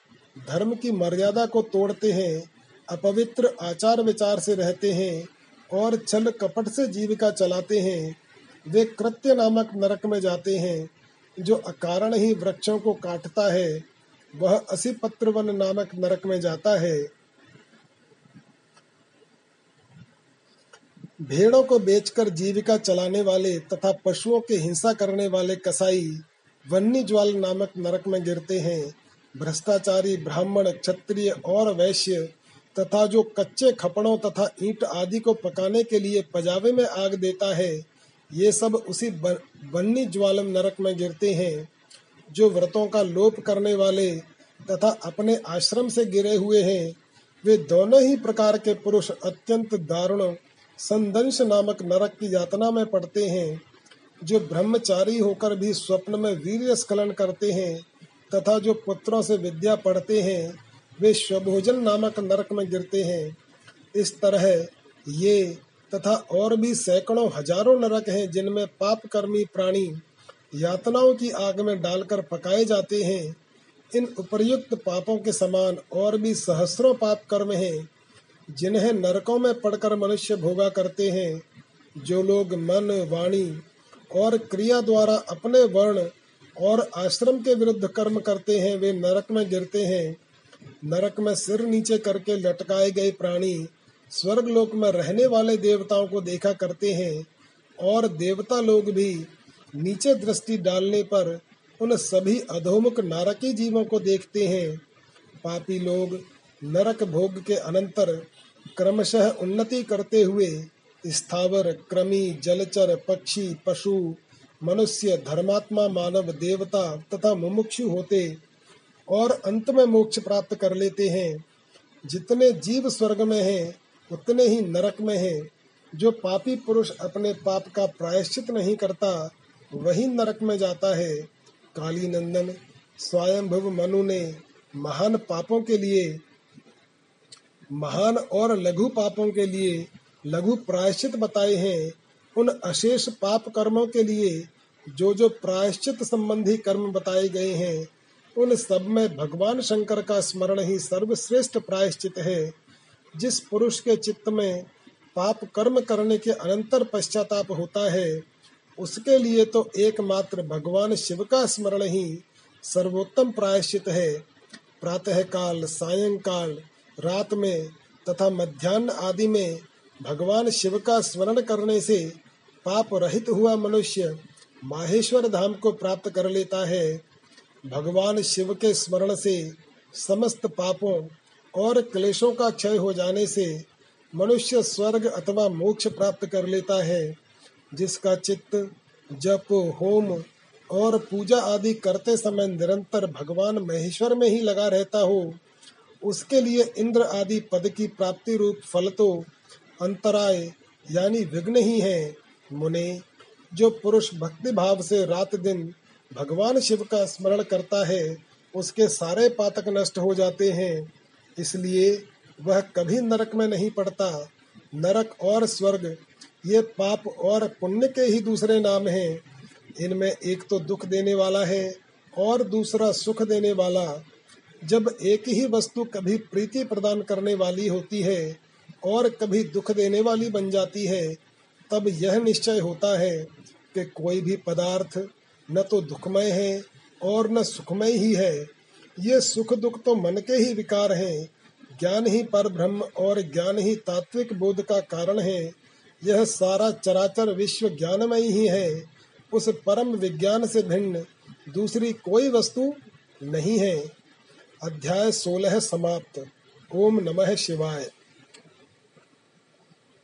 धर्म की मर्यादा को तोड़ते हैं, अपवित्र आचार विचार से रहते हैं और छल कपट से जीविका चलाते हैं, वे कृत्य नामक नरक में जाते हैं, जो अकारण ही वृक्षों को काटता है। वह असी पत्रवन नामक नरक में जाता है। भेड़ों को बेचकर जीविका चलाने वाले तथा पशुओं की हिंसा करने वाले कसाई वन्नी ज्वाल नामक नरक में गिरते हैं। भ्रष्टाचारी, ब्राह्मण, क्षत्रिय और वैश्य तथा जो कच्चे खपड़ों तथा ईंट आदि को पकाने के लिए पजावे में आग देता है, ये सब उसी बन्नी ज्वालम नरक में गिरते हैं। जो व्रतों का लोप करने वाले तथा अपने आश्रम से गिरे हुए हैं, वे दोनों ही प्रकार के पुरुष अत्यंत दारुण संदंश नामक नरक की यातना में पड़ते हैं, जो ब्रह्मचारी होकर भी स्वप्न में वीर स्खलन करते हैं तथा जो पुत्रों से विद्या पढ़ते हैं, वे स्वभोजन नामक नरक में गिरते हैं। इस तरह ये तथा और भी सैकड़ों हज़ारों नरक हैं जिनमें पाप कर्मी प्राणी यातनाओं की आग में डालकर पकाए जाते हैं। इन उपर्युक्त पापों के समान और भी सहस्रों पाप कर्म हैं, जिन्हें नरकों में पड़कर मनुष्य भोगा करते हैं। जो लोग मन, वाणी और क्रिया द्वारा अपने वर्ण और आश्रम के विरुद्ध कर्म करते हैं, वे नरक में गिरते हैं। नरक में सिर नीचे करके लटकाए गए प्राणी स्वर्ग लोक में रहने वाले देवताओं को देखा करते हैं और देवता लोग भी नीचे दृष्टि डालने पर उन सभी अधोमुख नारकी जीवों को देखते हैं। पापी लोग नरक भोग के अनंतर क्रमशः उन्नति करते हुए स्थावर क्रमी जलचर, पक्षी, पशु, मनुष्य, धर्मात्मा, मानव, देवता तथा मुमुक्षु होते और अंत में मोक्ष प्राप्त कर लेते हैं। जितने जीव स्वर्ग में हैं, उतने ही नरक में हैं। जो पापी पुरुष अपने पाप का प्रायश्चित नहीं करता वही नरक में जाता है। काली नंदन, स्वयंभुव मनु ने महान पापों के लिए, महान और लघु पापों के लिए लघु प्रायश्चित बताए हैं। उन अशेष पाप कर्मों के लिए जो जो प्रायश्चित संबंधी कर्म बताए गए हैं, उन सब में भगवान शंकर का स्मरण ही सर्वश्रेष्ठ प्रायश्चित है। जिस पुरुष के चित्त में पाप कर्म करने के अनंतर पश्चाताप होता है उसके लिए तो एकमात्र भगवान शिव का स्मरण ही सर्वोत्तम प्रायश्चित है। प्रातः काल सायंकाल, रात में तथा मध्यान्ह आदि में भगवान शिव का स्मरण करने से पाप रहित हुआ मनुष्य माहेश्वर धाम को प्राप्त कर लेता है। भगवान शिव के स्मरण से समस्त पापों और क्लेशों का क्षय हो जाने से मनुष्य स्वर्ग अथवा मोक्ष प्राप्त कर लेता है। जिसका चित्त, जप, होम और पूजा आदि करते समय निरंतर भगवान महेश्वर में ही लगा रहता हो, उसके लिए इंद्र आदि पद की प्राप्ति रूप फल तो अंतराय, यानी विघ्न ही है। मुने, जो पुरुष भक्ति भाव से रात दिन भगवान शिव का स्मरण करता है, उसके सारे पातक नष्ट हो जाते हैं। इसलिए वह कभी नरक में नहीं पड़ता। नरक और स्वर्ग ये पाप और पुण्य के ही दूसरे नाम हैं। इनमें एक तो दुख देने वाला है और दूसरा सुख देने वाला। जब एक ही वस्तु कभी प्रीति प्रदान करने वाली होती है और कभी दुख देने वाली बन जाती है, तब यह निश्चय होता है कि कोई भी पदार्थ न तो दुखमय है और न सुखमय ही है। ये सुख दुख तो मन के ही विकार हैं। ज्ञान ही पर ब्रह्म और ज्ञान ही तात्विक बोध का कारण है। यह सारा चराचर विश्व ज्ञानमय ही है। उस परम विज्ञान से भिन्न दूसरी कोई वस्तु नहीं है। अध्याय सोलह समाप्त। ओम नमः शिवाय।